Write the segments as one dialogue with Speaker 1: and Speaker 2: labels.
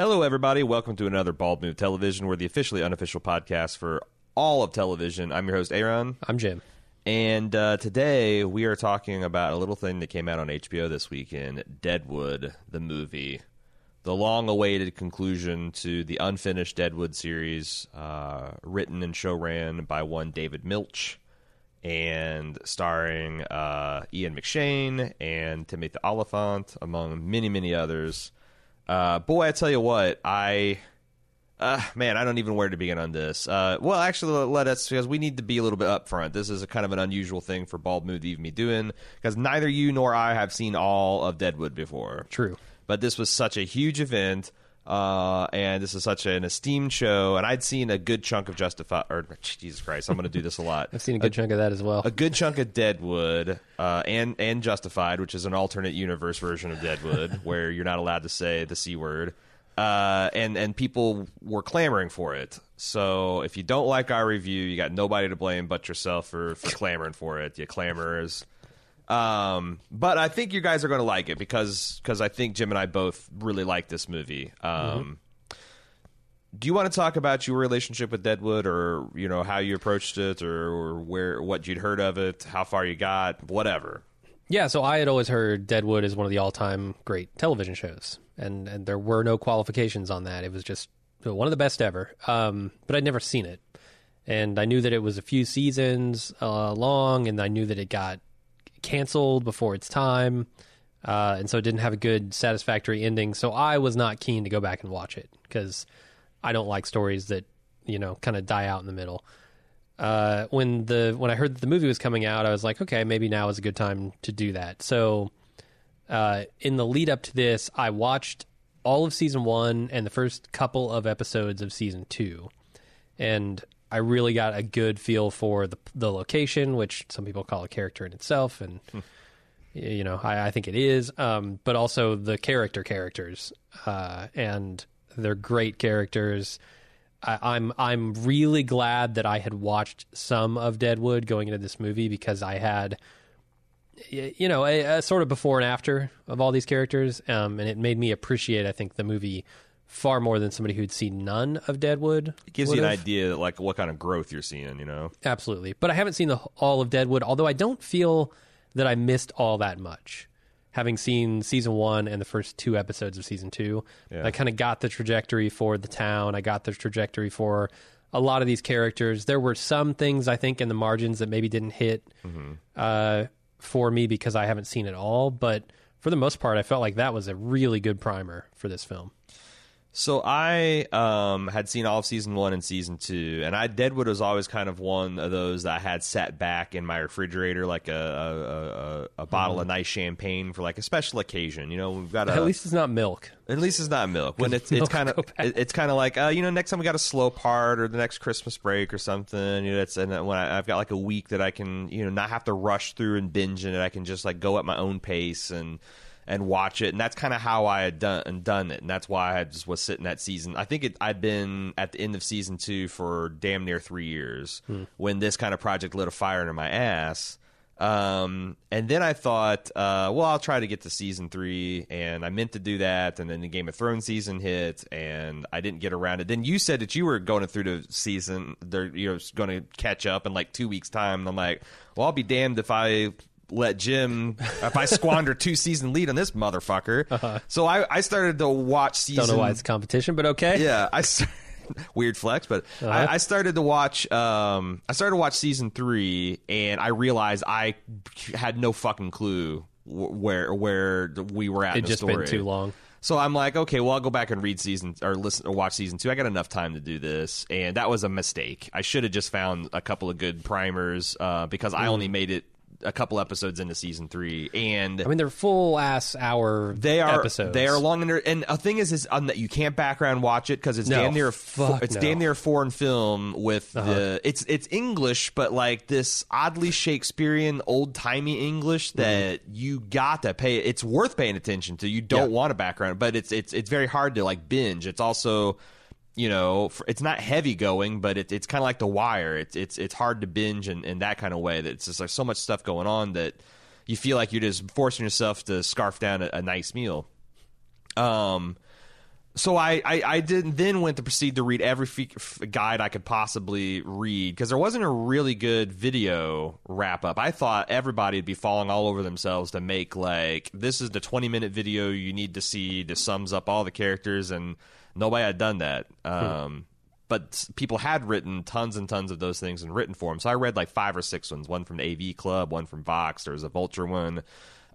Speaker 1: Hello, everybody. Welcome to another Bald Move Television. We're the officially unofficial podcast for all of television. I'm your host, Aaron.
Speaker 2: I'm Jim.
Speaker 1: And uh, today we are talking about a little thing that came out on HBO this weekend Deadwood, the movie. The long awaited conclusion to the unfinished Deadwood series, uh, written and show ran by one David Milch and starring uh, Ian McShane and Timothy Olyphant, among many, many others. Uh, boy, I tell you what, I. Uh, man, I don't even know where to begin on this. Uh, well, actually, let us because we need to be a little bit upfront. This is a kind of an unusual thing for Bald Move to even be doing because neither you nor I have seen all of Deadwood before.
Speaker 2: True.
Speaker 1: But this was such a huge event, uh, and this is such an esteemed show. And I'd seen a good chunk of Justified, or Jesus Christ, I'm going to do this a lot.
Speaker 2: I've seen a good chunk of that as well.
Speaker 1: a good chunk of Deadwood uh, and and Justified, which is an alternate universe version of Deadwood, where you're not allowed to say the c word, uh, and and people were clamoring for it. So if you don't like our review, you got nobody to blame but yourself for for clamoring for it. You clamorers. Um, but I think you guys are going to like it because because I think Jim and I both really like this movie. Um, Do you want to talk about your relationship with Deadwood, or you know how you approached it, or, or where what you'd heard of it, how far you got, whatever?
Speaker 2: yeah, so I had always heard Deadwood is one of the all-time great television shows, and and there were no qualifications on that. It was just one of the best ever. Um, but I'd never seen it, and I knew that it was a few seasons uh, long, and I knew that it got canceled before its time, uh, and so it didn't have a good, satisfactory ending. So I was not keen to go back and watch it because I don't like stories that you know kind of die out in the middle. Uh, when the when I heard that the movie was coming out, I was like, okay, maybe now is a good time to do that. So, uh, in the lead up to this, I watched all of season one and the first couple of episodes of season two, and I really got a good feel for the the location, which some people call a character in itself, and you know, I, I think it is. Um, but also the character characters, uh, and they're great characters. I, I'm I'm really glad that I had watched some of Deadwood going into this movie because I had, you know, a, a sort of before and after of all these characters, um, and it made me appreciate, I think, the movie far more than somebody who'd seen none of Deadwood.
Speaker 1: It gives you an idea like what kind of growth you're seeing. You know,
Speaker 2: Absolutely. But I haven't seen the all of Deadwood, although I don't feel that I missed all that much. Having seen season one and the first two episodes of season two,
Speaker 1: Yeah.
Speaker 2: I kind of got the trajectory for the town. I got the trajectory for a lot of these characters. There were some things I think in the margins that maybe didn't hit uh, for me because I haven't seen it all. But for the most part, I felt like that was a really good primer for this film.
Speaker 1: So I um, had seen all of season one and season two, and I Deadwood was always kind of one of those that I had sat back in my refrigerator like a a, a, a bottle of nice champagne for like a special occasion. You know, we've got a,
Speaker 2: At least it's not milk.
Speaker 1: At least it's not milk. When it's it's kind of
Speaker 2: go bad.
Speaker 1: it- it's kind of like uh, you know next time we got a slow part or the next Christmas break or something. You know, it's and when I, I've got like a week that I can you know not have to rush through and binge it. I can just like go at my own pace and and watch it. And that's kind of how I had done and done it. And that's why I just was sitting that season. I think it, I'd been at the end of season two for damn near three years when this kind of project lit a fire under my ass. Um, and then I thought, uh, well, I'll try to get to season three, and I meant to do that. And then the Game of Thrones season hit, and I didn't get around it. Then you said that you were going through the season, you're going to catch up in like two weeks' time. And I'm like, well, I'll be damned if I let Jim if I squander two season lead on this motherfucker. So I, I started to watch season.
Speaker 2: Don't know why it's competition, but okay.
Speaker 1: Yeah, I weird flex, but I, I started to watch. Um, I started to watch season three, and I realized I had no fucking clue where where we were at.
Speaker 2: It just
Speaker 1: story.
Speaker 2: been too long.
Speaker 1: So I'm like, okay, well, I'll go back and read season or listen or watch season two. I got enough time to do this, and that was a mistake. I should have just found a couple of good primers uh, because I only made it a couple episodes into season three, and
Speaker 2: I mean, they're full ass hour.
Speaker 1: they are
Speaker 2: episodes.
Speaker 1: they are long and and a thing is is um, that you can't background watch it because it's
Speaker 2: No,
Speaker 1: damn near a fo- it's
Speaker 2: no. Uh-huh.
Speaker 1: damn near a foreign film with the it's it's English but like this oddly Shakespearean old timey English
Speaker 2: Mm-hmm.
Speaker 1: that you got to pay it's worth paying attention to you don't
Speaker 2: Yeah.
Speaker 1: want a background but it's it's it's very hard to like binge it's also you know, f- it's not heavy going, but it, it's kind of like The Wire. It's it's it's hard to binge in, in that kind of way. That it's just like so much stuff going on that you feel like you're just forcing yourself to scarf down a, a nice meal. Um, so I, I, I did then went to proceed to read every guide I could possibly read because there wasn't a really good video wrap up. I thought everybody would be falling all over themselves to make like this is the 20 minute video you need to see to sums up all the characters, and nobody had done that. Um, But people had written tons and tons of those things in written form. So I read like five or six ones. One from the AV Club, one from Vox. There was a Vulture one.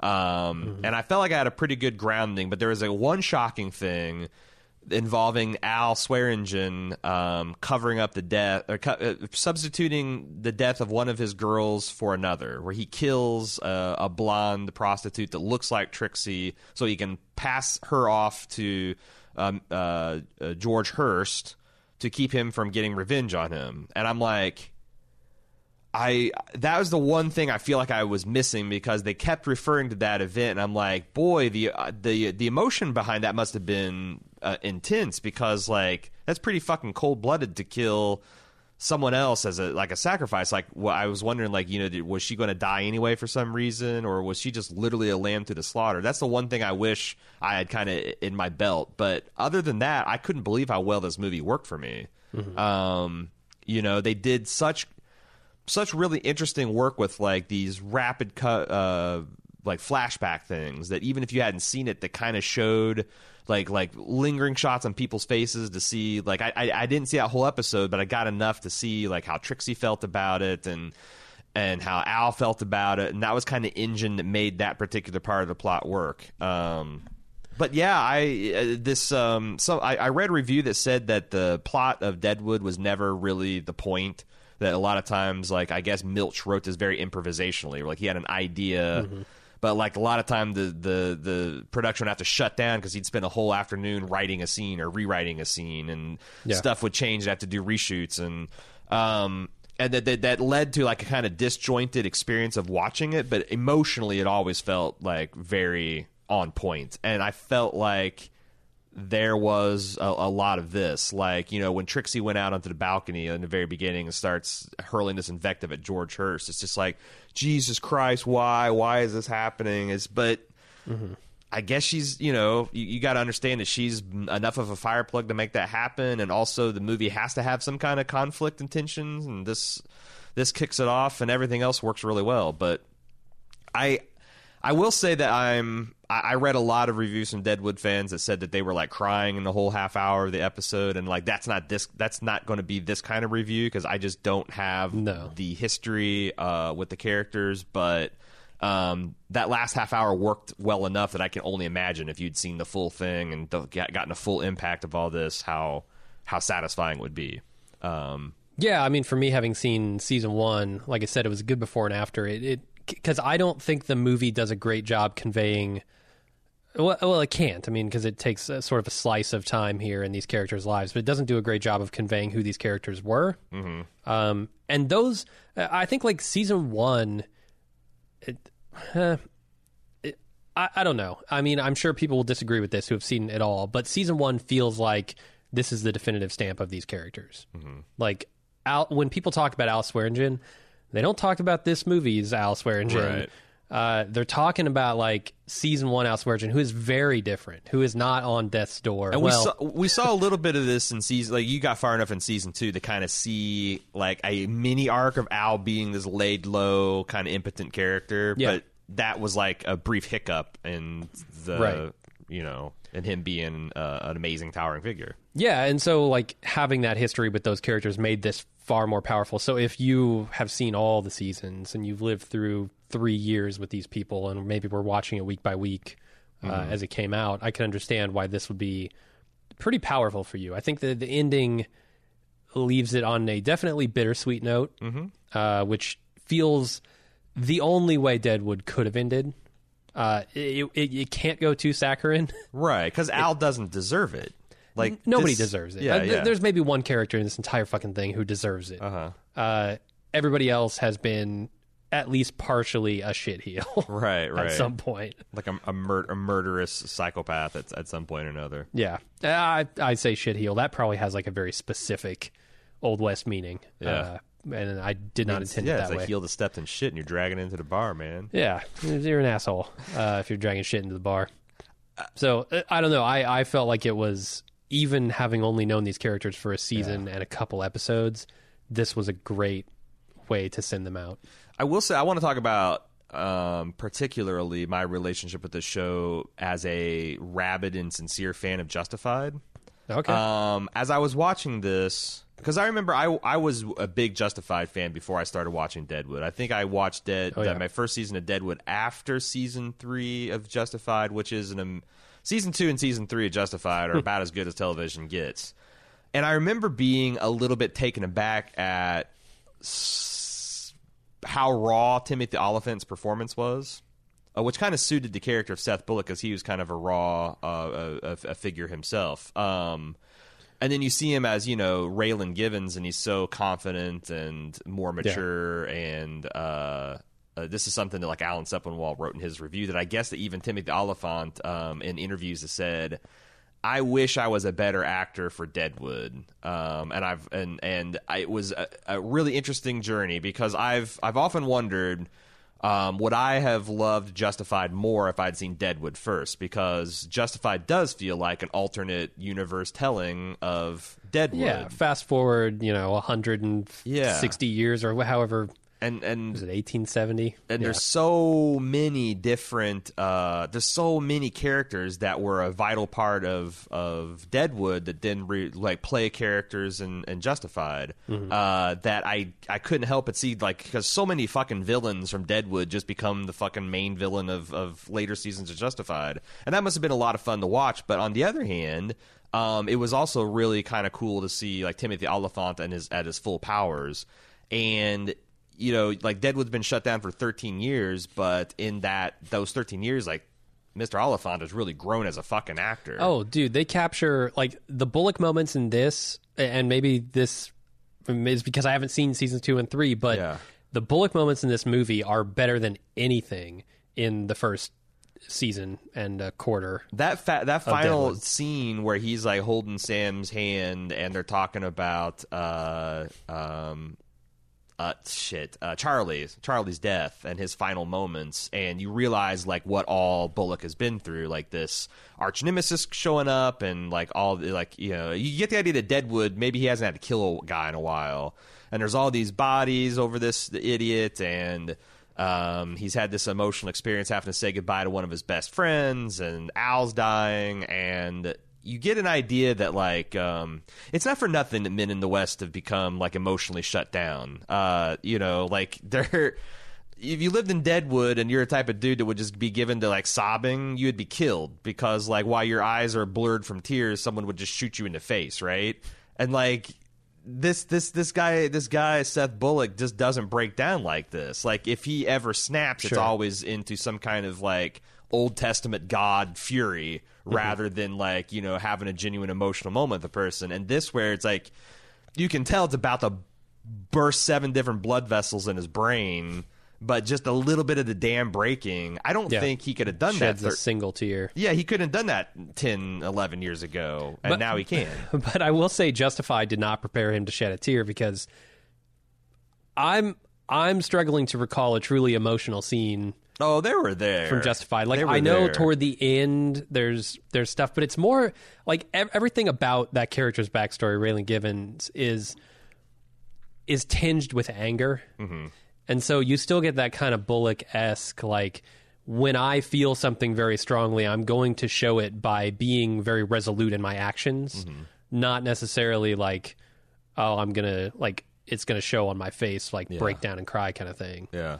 Speaker 1: Um, And I felt like I had a pretty good grounding, but there was a one shocking thing involving Al Swearingen um, covering up the death, or cu- uh, substituting the death of one of his girls for another, where he kills uh, a blonde prostitute that looks like Trixie, so he can pass her off to um, uh, uh, George Hearst to keep him from getting revenge on him. And I'm like. I that was the one thing I feel like I was missing because they kept referring to that event, and I'm like, boy, the uh, the the emotion behind that must have been uh, intense because like that's pretty fucking cold blooded to kill someone else as a like a sacrifice. Like, well, I was wondering, like, you know, did, was she going to die anyway for some reason, or was she just literally a lamb to the slaughter? That's the one thing I wish I had kind of in my belt. But other than that, I couldn't believe how well this movie worked for me. Um, you know, they did such such really interesting work with like these rapid cut uh like flashback things that even if you hadn't seen it that kind of showed like like lingering shots on people's faces to see like I, I I didn't see that whole episode but I got enough to see like how Trixie felt about it and and how Al felt about it and that was kind of engine that made that particular part of the plot work um but yeah, I uh, this um so I, I read a review that said that the plot of Deadwood was never really the point. That a lot of times, like I guess Milch wrote this very improvisationally, like he had an idea, but like a lot of time the the the production would have to shut down because he'd spend a whole afternoon writing a scene or rewriting a scene, and
Speaker 2: Yeah.
Speaker 1: stuff would change. They have to do reshoots and um and that, that that led to like a kind of disjointed experience of watching it but emotionally it always felt like very on point and i felt like there was a, a lot of this. Like you know when trixie went out onto the balcony in the very beginning and starts hurling this invective at george hearst it's just like jesus christ why? Why is this happening? Is but I guess she's, you know, you, you got to understand that she's enough of a fire plug to make that happen, and also the movie has to have some kind of conflict and tensions, and this this kicks it off, and everything else works really well. But I I will say that I'm I read a lot of reviews from Deadwood fans that said that they were like crying in the whole half hour of the episode, and like that's not this that's not going to be this kind of review because I just don't have
Speaker 2: No.
Speaker 1: the history uh, with the characters, but um, that last half hour worked well enough that I can only imagine if you'd seen the full thing and gotten a full impact of all this, how how satisfying it would be. Um,
Speaker 2: Yeah, I mean, for me, having seen season one, like I said, it was good before and after. It, it because I don't think the movie does a great job conveying. Well, well, it can't. I mean, because it takes a, sort of a slice of time here in these characters' lives, but it doesn't do a great job of conveying who these characters were. Mm-hmm. Um, and those, I think, like season one, it, uh, it, I, I don't know. I mean, I'm sure people will disagree with this who have seen it all, but season one feels like this is the definitive stamp of these characters. Like, Al, when people talk about Al Swearingen, they don't talk about this movie's Al Swearingen.
Speaker 1: Right.
Speaker 2: Uh, they're talking about like season one Al Swearingen, who is very different, who is not on death's door.
Speaker 1: And
Speaker 2: well,
Speaker 1: we saw we saw a little bit of this in season. Like you got far enough in season two to kind of see like a mini arc of Al being this laid low, kind of impotent character.
Speaker 2: Yeah.
Speaker 1: But that was like a brief hiccup in the
Speaker 2: Right.
Speaker 1: you know, and him being uh, an amazing towering figure.
Speaker 2: Yeah, and so like having that history with those characters made this far more powerful. So if you have seen all the seasons and you've lived through three years with these people, and maybe we're watching it week by week uh, as it came out, I can understand why this would be pretty powerful for you. I think that the ending leaves it on a definitely bittersweet note, uh, which feels the only way Deadwood could have ended. Uh, it, it, it can't go too saccharine.
Speaker 1: Right, because Al doesn't deserve it. Like
Speaker 2: Nobody
Speaker 1: this-
Speaker 2: deserves it.
Speaker 1: Yeah,
Speaker 2: Uh, th-
Speaker 1: yeah.
Speaker 2: There's maybe one character in this entire fucking thing who deserves it.
Speaker 1: uh-huh.
Speaker 2: Uh, everybody else has been at least partially a shitheel
Speaker 1: Right, right.
Speaker 2: at some point.
Speaker 1: like a, a, mur- a murderous psychopath at, at some point or another.
Speaker 2: Yeah, Uh, I I say shitheel. That probably has like a very specific old west meaning.
Speaker 1: Yeah.
Speaker 2: uh, and I did not intend
Speaker 1: yeah,
Speaker 2: it
Speaker 1: it's
Speaker 2: that
Speaker 1: like
Speaker 2: way.
Speaker 1: heel to stepped in shit and you're dragging it into the bar, man.
Speaker 2: Yeah, you're an asshole uh, if you're dragging shit into the bar. So uh, I don't know. I, I felt like it was even having only known these characters for a season and a couple episodes, this was a great way to send them out.
Speaker 1: I will say I want to talk about um, particularly my relationship with the show as a rabid and sincere fan of Justified.
Speaker 2: Okay.
Speaker 1: Um, as I was watching this, because I remember I I was a big Justified fan before I started watching Deadwood. I think I watched Dead
Speaker 2: Oh, yeah.
Speaker 1: my first season of Deadwood after season three of Justified, which is an um, season two and season three of Justified are about as good as television gets. And I remember being a little bit taken aback at s- how raw Timothy Olyphant's performance was uh, which kind of suited the character of Seth Bullock because he was kind of a raw uh, a, a figure himself. Um, and then you see him as you know Raylan Givens, and he's so confident and more mature. And uh, uh, this is something that like Alan Sepinwall wrote in his review that I guess that even Timothy Olyphant um, in interviews has said. I wish I was a better actor for Deadwood, um, and I've and and I, it was a, a really interesting journey because I've I've often wondered um, would I have loved Justified more if I'd seen Deadwood first? Because Justified does feel like an alternate universe telling of Deadwood.
Speaker 2: yeah. Fast forward, you know, 160
Speaker 1: Yeah.
Speaker 2: years or however,
Speaker 1: and and
Speaker 2: was it 1870?
Speaker 1: and
Speaker 2: Yeah.
Speaker 1: there's so many different uh there's so many characters that were a vital part of of deadwood that then re- like play characters and and justified
Speaker 2: Mm-hmm.
Speaker 1: uh that i i couldn't help but see like because so many fucking villains from deadwood just become the fucking main villain of of later seasons of justified and that must have been a lot of fun to watch but on the other hand um, it was also really kind of cool to see like Timothy Olyphant and his at his full powers, and you know, like Deadwood's been shut down for 13 years, but in that those 13 years, like Mr. Olyphant has really grown as a fucking actor.
Speaker 2: Oh, dude, they capture like the Bullock moments in this, and maybe this is because I haven't seen seasons two and three, but
Speaker 1: Yeah.
Speaker 2: the Bullock moments in this movie are better than anything in the first season and a quarter.
Speaker 1: that fa- that final scene where he's like holding Sam's hand and they're talking about uh um uh shit uh Charlie's Charlie's death and his final moments and you realize like what all Bullock has been through like this arch nemesis showing up and like all the like you know you get the idea that Deadwood maybe he hasn't had to kill a guy in a while and there's all these bodies over this idiot and um, he's had this emotional experience having to say goodbye to one of his best friends, and Al's dying, and you get an idea that like um, it's not for nothing that men in the West have become like emotionally shut down. Uh, you know, like they're. If you lived in Deadwood and you're a type of dude that would just be given to like sobbing, you would be killed because like while your eyes are blurred from tears, someone would just shoot you in the face, right? And like this this this guy this guy Seth Bullock just doesn't break down like this. Like if he ever snaps, it's always into some kind of like Old Testament God fury rather than like you know having a genuine emotional moment with the person. And this where it's like you can tell it's about to burst seven different blood vessels in his brain, but just a little bit of the dam breaking. I don't
Speaker 2: Yeah.
Speaker 1: think he could have done
Speaker 2: Sheds
Speaker 1: that.
Speaker 2: a single tear.
Speaker 1: yeah, he couldn't have done that 10, 11 years ago, and
Speaker 2: But-
Speaker 1: now he can.
Speaker 2: But I will say Justified did not prepare him to shed a tear because I'm I'm struggling to recall a truly emotional scene
Speaker 1: Oh, they were there
Speaker 2: from Justified. Like I know
Speaker 1: there.
Speaker 2: toward the end there's there's stuff, but it's more like ev- everything about that character's backstory, Raylan Givens, is is tinged with anger, mm-hmm. and so you still get that kind of Bullock esque like. When I feel something very strongly, I'm going to show it by being very resolute in my actions,
Speaker 1: Mm-hmm.
Speaker 2: not necessarily like, oh, I'm gonna like it's gonna show on my face, like break down and cry kind of thing.
Speaker 1: Yeah.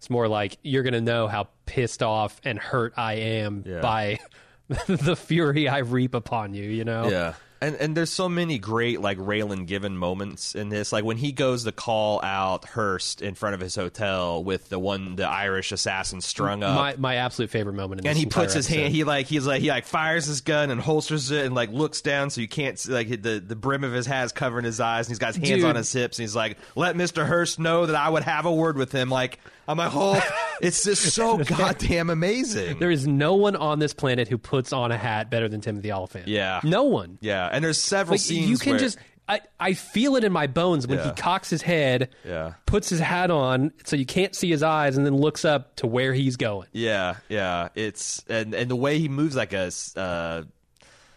Speaker 2: It's more like you're going to know how pissed off and hurt I am
Speaker 1: Yeah.
Speaker 2: by the fury I reap upon you, you know?
Speaker 1: Yeah. And and there's so many great like Raylan Given moments in this. Like when he goes to call out Hearst in front of his hotel with the one the Irish assassin strung up.
Speaker 2: My my absolute favorite moment in
Speaker 1: and he puts his
Speaker 2: episode.
Speaker 1: hand. He like he's like he like fires his gun and holsters it and like looks down so you can't see, like the the brim of his hat is covering his eyes and he's got his hands
Speaker 2: Dude.
Speaker 1: on his hips and he's like let Mister Hearst know that I would have a word with him. Like I'm like oh it's just so goddamn amazing.
Speaker 2: There is no one on this planet who puts on a hat better than Timothy Olyphant.
Speaker 1: Yeah.
Speaker 2: No one.
Speaker 1: yeah, and there's several
Speaker 2: Like,
Speaker 1: scenes
Speaker 2: you can
Speaker 1: where-
Speaker 2: just I, I feel it in my bones when he cocks his head,
Speaker 1: Yeah.
Speaker 2: puts his hat on so you can't see his eyes, and then looks up to where he's going.
Speaker 1: Yeah, yeah. It's and and the way he moves like a uh,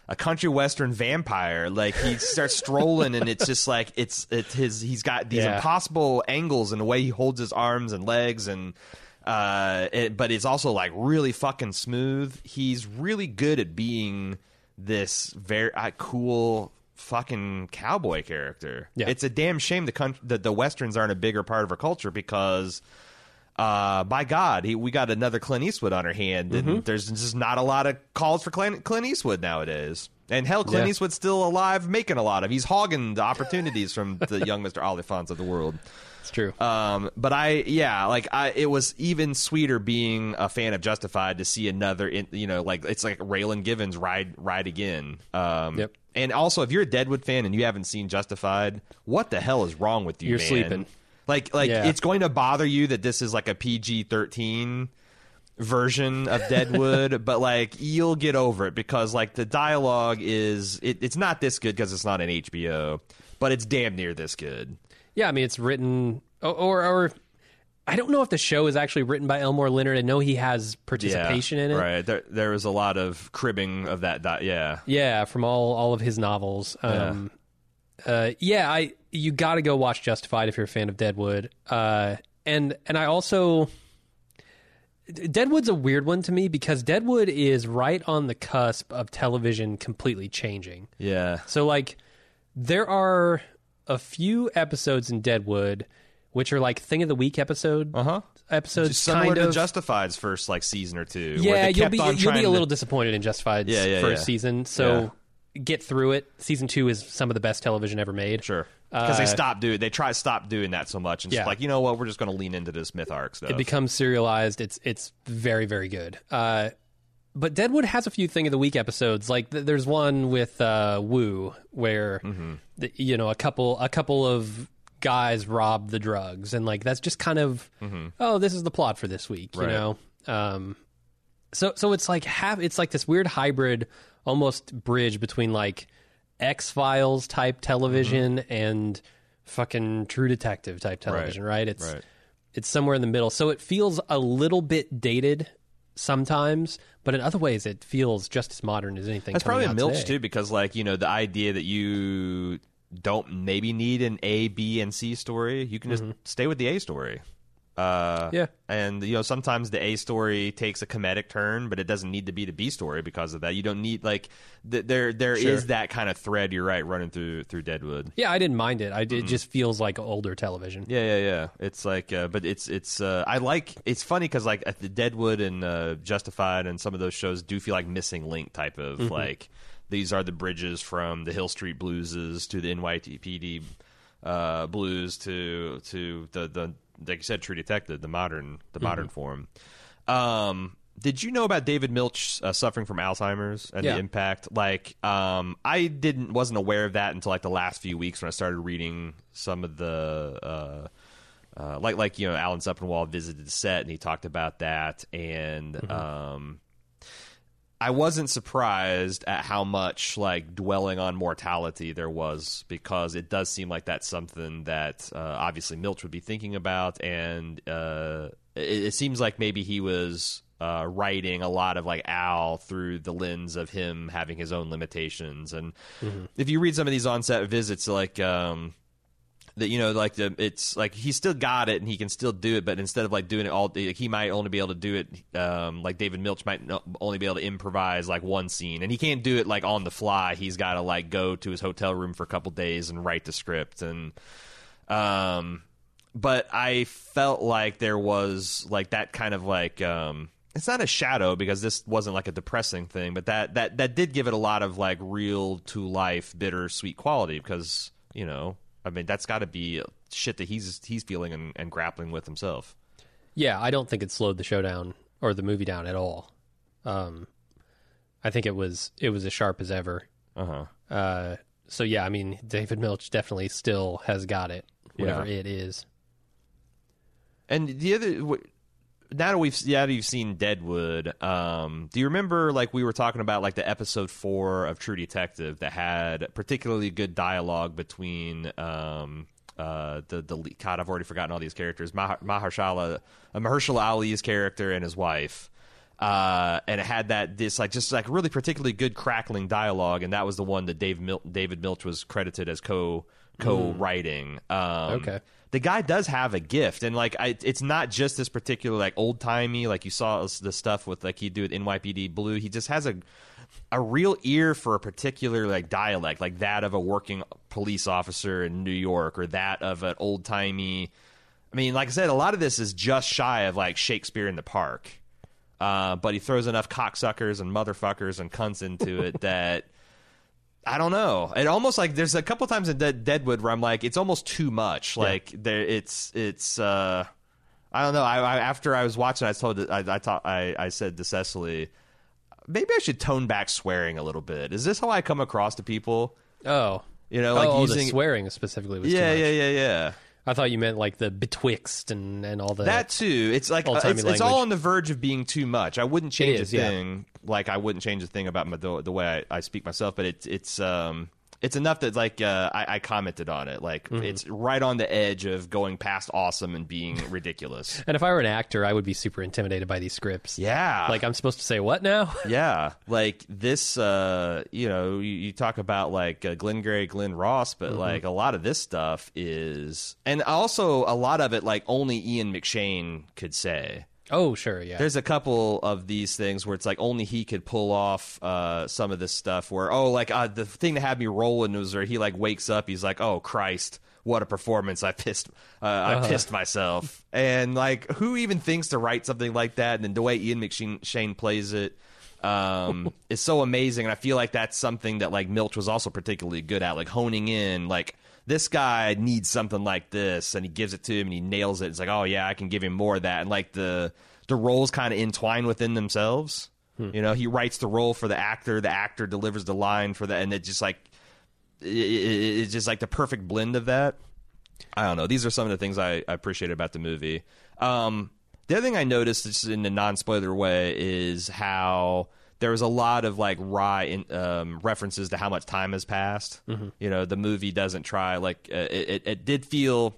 Speaker 1: a country western vampire. Like he starts strolling, and it's just like it's it's his. He's got these
Speaker 2: Yeah.
Speaker 1: impossible angles in the way he holds his arms and legs, and uh, it, but it's also like really fucking smooth. He's really good at being this very uh, cool fucking cowboy character.
Speaker 2: Yeah.
Speaker 1: It's a damn shame the country, that the westerns aren't a bigger part of our culture because uh, by God, he, we got another Clint Eastwood on our hand, and
Speaker 2: Mm-hmm.
Speaker 1: there's just not a lot of calls for Clint, Clint Eastwood nowadays. And hell, Clint
Speaker 2: Yeah.
Speaker 1: Eastwood's still alive, making a lot of. He's hogging the opportunities from the young Mister Olyphants of the world.
Speaker 2: It's true.
Speaker 1: Um, but I, yeah, like I, it was even sweeter being a fan of Justified to see another, in, you know, like it's like Raylan Givens ride, ride again. Um,
Speaker 2: Yep.
Speaker 1: And also, if you're a Deadwood fan and you haven't seen Justified, what the hell is wrong with you?
Speaker 2: You're
Speaker 1: man?
Speaker 2: sleeping.
Speaker 1: Like, like
Speaker 2: Yeah.
Speaker 1: it's going to bother you that this is like a PG-13 version of Deadwood, but like you'll get over it because like the dialogue is, it, it's not this good because it's not an HBO, but it's damn near this good.
Speaker 2: Yeah, I mean it's written or, or or I don't know if the show is actually written by Elmore Leonard. I know he has participation in it.
Speaker 1: Right. There there was a lot of cribbing of that. Di- yeah.
Speaker 2: Yeah, from all all of his novels. Um, yeah. Uh, yeah, I you got to go watch Justified if you're a fan of Deadwood. Uh, and and I also Deadwood's a weird one to me because Deadwood is right on the cusp of television completely changing.
Speaker 1: Yeah.
Speaker 2: So like there are a few episodes in Deadwood which are like thing of the week episode
Speaker 1: Uh huh.
Speaker 2: episodes
Speaker 1: Similar
Speaker 2: kind
Speaker 1: to
Speaker 2: of
Speaker 1: Justified's first like season or two. where
Speaker 2: yeah,
Speaker 1: they
Speaker 2: you'll be you'll be a little
Speaker 1: to-
Speaker 2: disappointed in Justified's
Speaker 1: Yeah, yeah,
Speaker 2: first
Speaker 1: yeah.
Speaker 2: season. So get through it. Season two is some of the best television ever made.
Speaker 1: Sure. Because they
Speaker 2: Uh,
Speaker 1: stopped doing. They try to stop doing that so much, and just like you know what, we're just going to lean into this myth arc stuff.
Speaker 2: It becomes serialized. It's it's very very good. Uh, but Deadwood has a few thing of the week episodes. Like th- there's one with uh, Wu where
Speaker 1: Mm-hmm.
Speaker 2: the, you know a couple a couple of guys rob the drugs and like that's just kind of oh this is the plot for this week. You
Speaker 1: Mm-hmm.
Speaker 2: Know. Um, so so it's like have it's like this weird hybrid almost bridge between like X Files type television mm-hmm. and fucking True Detective type television, right? It's
Speaker 1: Right.
Speaker 2: it's somewhere in the middle. So it feels a little bit dated sometimes, but in other ways it feels just as modern as anything.
Speaker 1: That's probably a milch
Speaker 2: today.
Speaker 1: too, because like you know the idea that you don't maybe need an A, B, and C story. You can just mm-hmm. stay with the A story. Uh,
Speaker 2: Mm-hmm. Yeah.
Speaker 1: and you know sometimes the A story takes a comedic turn, but it doesn't need to be the B story because of that. You don't need like th- there there is
Speaker 2: Sure.
Speaker 1: that kind of thread. You're right, running through through Deadwood.
Speaker 2: Yeah, I didn't mind it. I,
Speaker 1: Mm-hmm.
Speaker 2: It just feels like older television.
Speaker 1: Yeah, yeah, yeah. It's like, uh, but it's it's. Uh, I like. It's funny because like at the Deadwood and uh, Justified and some of those shows do feel like missing link type of like these are the bridges from the Hill Street Blueses to the NYPD uh, blues to to the the like you said True Detective the modern the modern form. Um, did you know about David Milch uh, suffering from Alzheimer's and
Speaker 2: Yeah.
Speaker 1: the impact? Like, um, I didn't wasn't aware of that until like the last few weeks when I started reading some of the. Uh, uh, like like you know Alan Sepinwall visited the set and he talked about that and um, I wasn't surprised at how much like dwelling on mortality there was because it does seem like that's something that uh, obviously Milch would be thinking about and uh, it, it seems like maybe he was uh, writing a lot of like Al through the lens of him having his own limitations and if you read some of these on-set visits like um, that you know like the it's like he still got it and he can still do it but instead of like doing it all like, he might only be able to do it um like david milch might only be able to improvise like one scene. And he can't do it like on the fly. He's got to like go to his hotel room for a couple days and write the script. And um but i felt like there was like that kind of like um it's not a shadow because this wasn't like a depressing thing but that that that did give it a lot of like real to life bitter sweet quality because you know I mean, that's got to be shit that he's he's feeling and, and grappling with himself.
Speaker 2: Yeah, I don't think it slowed the show down or the movie down at all. Um, I think it was it was as sharp as ever.
Speaker 1: Uh-huh.
Speaker 2: Uh, so yeah, I mean, David Milch definitely still has got it, whatever
Speaker 1: Yeah.
Speaker 2: it is.
Speaker 1: And the other, now that we've now that you've seen Deadwood, um, do you remember like we were talking about like the episode four of True Detective that had particularly good dialogue between um, uh, the the God I've already forgotten all these characters Mah- Mahershala uh, Mahershala Ali's character and his wife. Uh, and it had that this like just like really particularly good crackling dialogue, and that was the one that Dave Mil- David Milch was credited as co co writing. Um,
Speaker 2: Okay.
Speaker 1: the guy does have a gift, and like I, it's not just this particular like old timey like you saw the stuff with like he do with NYPD Blue. He just has a a real ear for a particular like dialect, like that of a working police officer in New York, or that of an old timey. I mean, like I said, a lot of this is just shy of like Shakespeare in the Park, uh, but he throws enough cocksuckers and motherfuckers and cunts into it that. I don't know. It almost like there's a couple times in Dead, Deadwood where I'm like, it's almost too much. Like there, it's it's. uh I don't know. I, I after I was watching, I told I I, taught, I I said to Cecily, maybe I should tone back swearing a little bit. Is this how I come across to people?
Speaker 2: Oh,
Speaker 1: You know, like
Speaker 2: oh,
Speaker 1: using
Speaker 2: the swearing specifically was
Speaker 1: yeah,
Speaker 2: too much.
Speaker 1: yeah, yeah, yeah.
Speaker 2: I thought you meant like the betwixt and and all the
Speaker 1: That too. It's like uh, it's, it's all on the verge of being too much. I wouldn't change
Speaker 2: is,
Speaker 1: a
Speaker 2: yeah.
Speaker 1: thing. Like I wouldn't change a thing about my, the, the way I, I speak myself. But it's it's um it's enough that like uh, I, I commented on it. Like
Speaker 2: Mm-hmm.
Speaker 1: it's right on the edge of going past awesome and being ridiculous.
Speaker 2: And if I were an actor, I would be super intimidated by these scripts.
Speaker 1: Yeah.
Speaker 2: Like I'm supposed to say what now?
Speaker 1: yeah, like this. Uh, you know, you, you talk about like uh, Glengarry Glen Ross, but
Speaker 2: Mm-hmm.
Speaker 1: like a lot of this stuff is, and also a lot of it like only Ian McShane could say.
Speaker 2: Oh, sure, yeah.
Speaker 1: There's a couple of these things where it's like only he could pull off uh, some of this stuff. Where oh, like uh, the thing that had me rolling was where he like wakes up, he's like, oh Christ, what a performance! I pissed, uh, I pissed myself, and like who even thinks to write something like that? And then the way Ian McShane plays it. Um, is so amazing, and I feel like that's something that like Milch was also particularly good at, like honing in. Like this guy needs something like this, and he gives it to him, and he nails it. It's like, oh yeah, I can give him more of that, and like the the roles kind of entwine within themselves. You know, he writes the role for the actor, the actor delivers the line for the, and it just like it, it, it's just like the perfect blend of that. I don't know. These are some of the things I, I appreciate about the movie. Um, the other thing I noticed, just in a non spoiler way, is how there was a lot of like wry in, um, references to how much time has passed. You know, the movie doesn't try like uh, it, it. It did feel,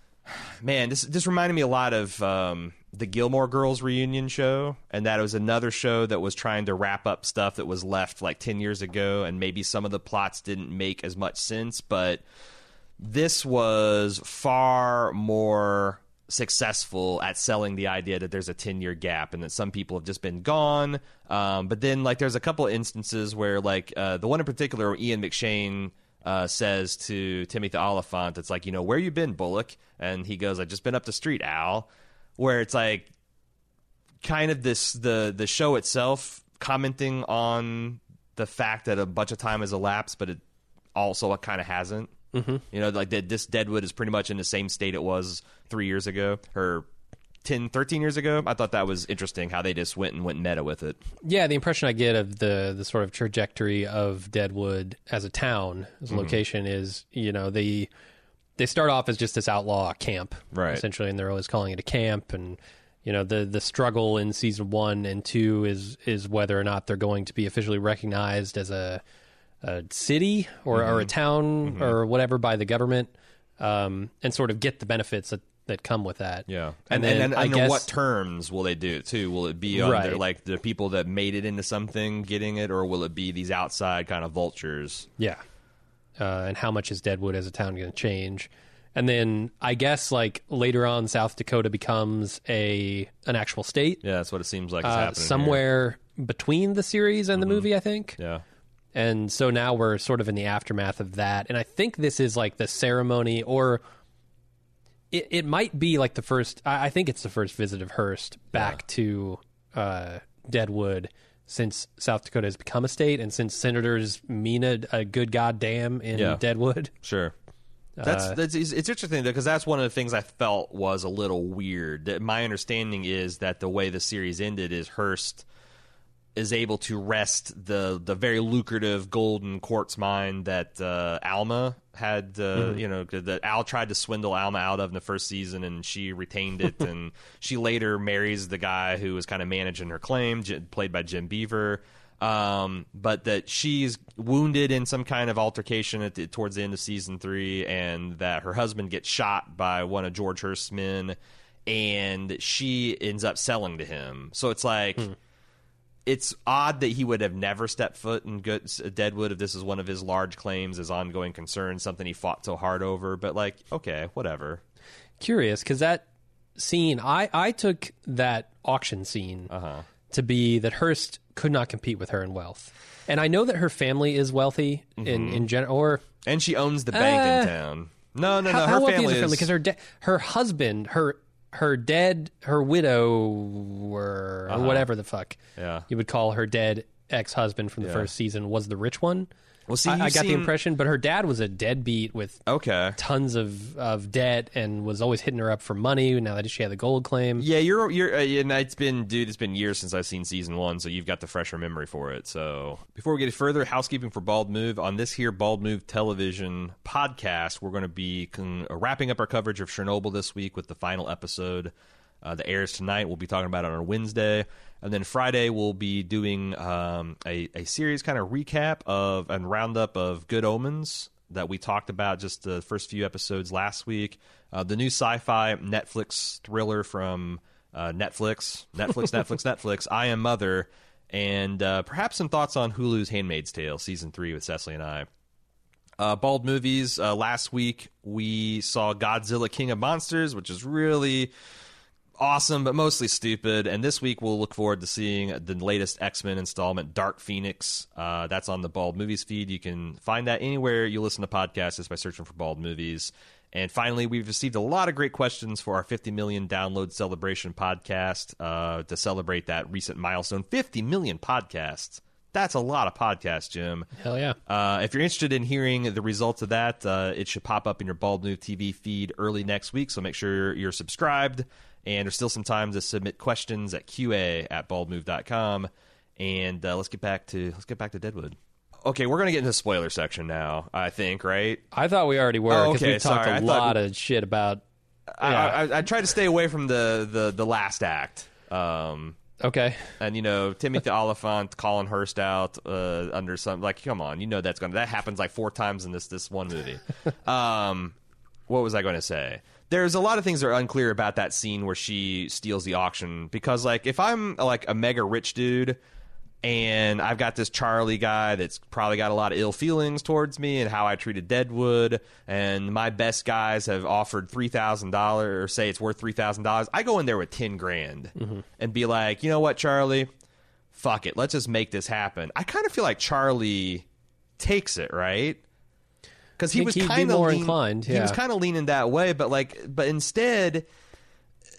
Speaker 1: man. This this reminded me a lot of um, the Gilmore Girls reunion show, and that it was another show that was trying to wrap up stuff that was left like ten years ago, and maybe some of the plots didn't make as much sense, but this was far more successful at selling the idea that there's a 10 year gap and that some people have just been gone. Um, but then like there's a couple instances where like uh, the one in particular where ian mcshane uh, says to timothy olyphant it's like you know where you been bullock? And he goes i've just been up the street al. Where it's like kind of this the the show itself commenting on the fact that a bunch of time has elapsed but it also kind of hasn't mm-hmm. you know like that this deadwood is pretty much in the same state it was three years ago or 10 13 years ago i thought that was interesting how they just went and went meta with it
Speaker 2: Yeah, the impression I get of the the sort of trajectory of Deadwood as a town,
Speaker 1: Mm-hmm.
Speaker 2: as a location is, you know, they they start off as just this outlaw camp,
Speaker 1: Right.
Speaker 2: Essentially, and they're always calling it a camp, and you know, the the struggle in season one and two is is whether or not they're going to be officially recognized as a a city or,
Speaker 1: Mm-hmm.
Speaker 2: or a town or whatever by the government, um, and sort of get the benefits that that come with that.
Speaker 1: and
Speaker 2: and
Speaker 1: then
Speaker 2: then
Speaker 1: and,
Speaker 2: I guess
Speaker 1: what terms will they do it too will it be under
Speaker 2: Right.
Speaker 1: like the people that made it into something getting it or will it be these outside kind of vultures
Speaker 2: Yeah. Uh, and how much is Deadwood as a town going to change? And then I guess like later on, South Dakota becomes a an actual state
Speaker 1: yeah that's what it seems like
Speaker 2: uh,
Speaker 1: happening here.
Speaker 2: somewhere between the series and the movie, I think.
Speaker 1: yeah
Speaker 2: And so now we're sort of in the aftermath of that. And I think this is like the ceremony, or it, it might be like the first, I, I think it's the first visit of Hearst back to uh, Deadwood since South Dakota has become a state and since senators mean a, a good goddamn in
Speaker 1: Yeah.
Speaker 2: Deadwood.
Speaker 1: Sure. That's
Speaker 2: Uh,
Speaker 1: that's it's it's interesting though, because that's one of the things I felt was a little weird. That My understanding is that the way the series ended is Hearst is able to wrest the the very lucrative golden quartz mine that uh, Alma had. Uh, You know that Al tried to swindle Alma out of in the first season, and she retained it. and she later marries the guy who was kind of managing her claim, J- played by Jim Beaver. Um, but that she's wounded in some kind of altercation at the, towards the end of season three, and that her husband gets shot by one of George Hearst's men, and she ends up selling to him. So it's like.
Speaker 2: Hmm.
Speaker 1: It's odd that he would have never stepped foot in Good- Deadwood if this is one of his large claims, his ongoing concerns, something he fought so hard over. But like, okay, whatever.
Speaker 2: Curious because that scene, I I took that auction scene
Speaker 1: Uh-huh.
Speaker 2: to be that Hearst could not compete with her in wealth, and I know that her family is wealthy in
Speaker 1: Mm-hmm.
Speaker 2: in general. Or
Speaker 1: And she owns the bank in
Speaker 2: Uh,
Speaker 1: town. No, no, no.
Speaker 2: how
Speaker 1: Her
Speaker 2: wealthy
Speaker 1: family
Speaker 2: Because her de- her husband, her her dead, her widower, or whatever the fuck
Speaker 1: Uh-huh. Yeah.
Speaker 2: you would call her dead ex husband from the
Speaker 1: Yeah.
Speaker 2: first season was the rich one.
Speaker 1: Well, see,
Speaker 2: I, I got the
Speaker 1: seen-
Speaker 2: impression, but her dad was a deadbeat with
Speaker 1: Okay.
Speaker 2: tons of, of debt and was always hitting her up for money. Now that she had the gold claim,
Speaker 1: Yeah, you're you're uh, and it's been dude, it's been years since I've seen season 1, so you've got the fresher memory for it. So, before we get any further, housekeeping for Bald Move on this here Bald Move television podcast, we're going to be con- uh, wrapping up our coverage of Chernobyl this week with the final episode uh, that airs tonight. We'll be talking about it on Wednesday. And then Friday, we'll be doing um, a, a series kind of recap of and roundup of Good Omens that we talked about just the first few episodes last week. Uh, the new sci fi Netflix thriller from uh, Netflix, Netflix, Netflix, Netflix, I Am Mother, and uh, perhaps some thoughts on Hulu's Handmaid's Tale, season three with Cecily and I. Uh, Bald movies. Uh, last week we saw Godzilla King of Monsters, which is really awesome, but mostly stupid. And this week we'll look forward to seeing the latest X Men installment, Dark Phoenix. Uh, that's on the Bald Movies feed. You can find that anywhere you listen to podcasts just by searching for Bald Movies. And finally, we've received a lot of great questions for our 50 million download celebration podcast uh, to celebrate that recent milestone 50 million podcasts. That's a lot of podcasts, Jim.
Speaker 2: hell yeah.
Speaker 1: Uh, if you're interested in hearing the results of that, uh, it should pop up in your Bald Move TV feed early next week. So make sure you're subscribed. And there's still some time to submit questions at qa at baldmove.com. And uh, let's get back to let's get back to Deadwood. Okay, we're gonna get into the spoiler section now. I think, right?
Speaker 2: I thought we already were
Speaker 1: Oh,
Speaker 2: because
Speaker 1: okay,
Speaker 2: we've talked
Speaker 1: sorry. I
Speaker 2: a
Speaker 1: thought-
Speaker 2: lot of shit about.
Speaker 1: I,
Speaker 2: Yeah.
Speaker 1: I, I tried to stay away from the the, the last act. Um,
Speaker 2: Okay,
Speaker 1: and you know Timothy Olyphant calling Hearst out uh, under some like come on you know that's going to that happens like four times in this this one movie. um, what was I going to say? There's a lot of things that are unclear about that scene where she steals the auction because like if I'm like a mega rich dude and I've got this Charlie guy that's probably got a lot of ill feelings towards me and how I treated Deadwood, and my best guys have offered three thousand dollars or say it's worth three thousand dollars. I go in there with ten grand mm-hmm. and be like, you know what, Charlie, fuck it, let's just make this happen. I kind of feel like Charlie takes it right because he was kind of
Speaker 2: more
Speaker 1: lean,
Speaker 2: inclined,
Speaker 1: He was kind of leaning that way, but like, but instead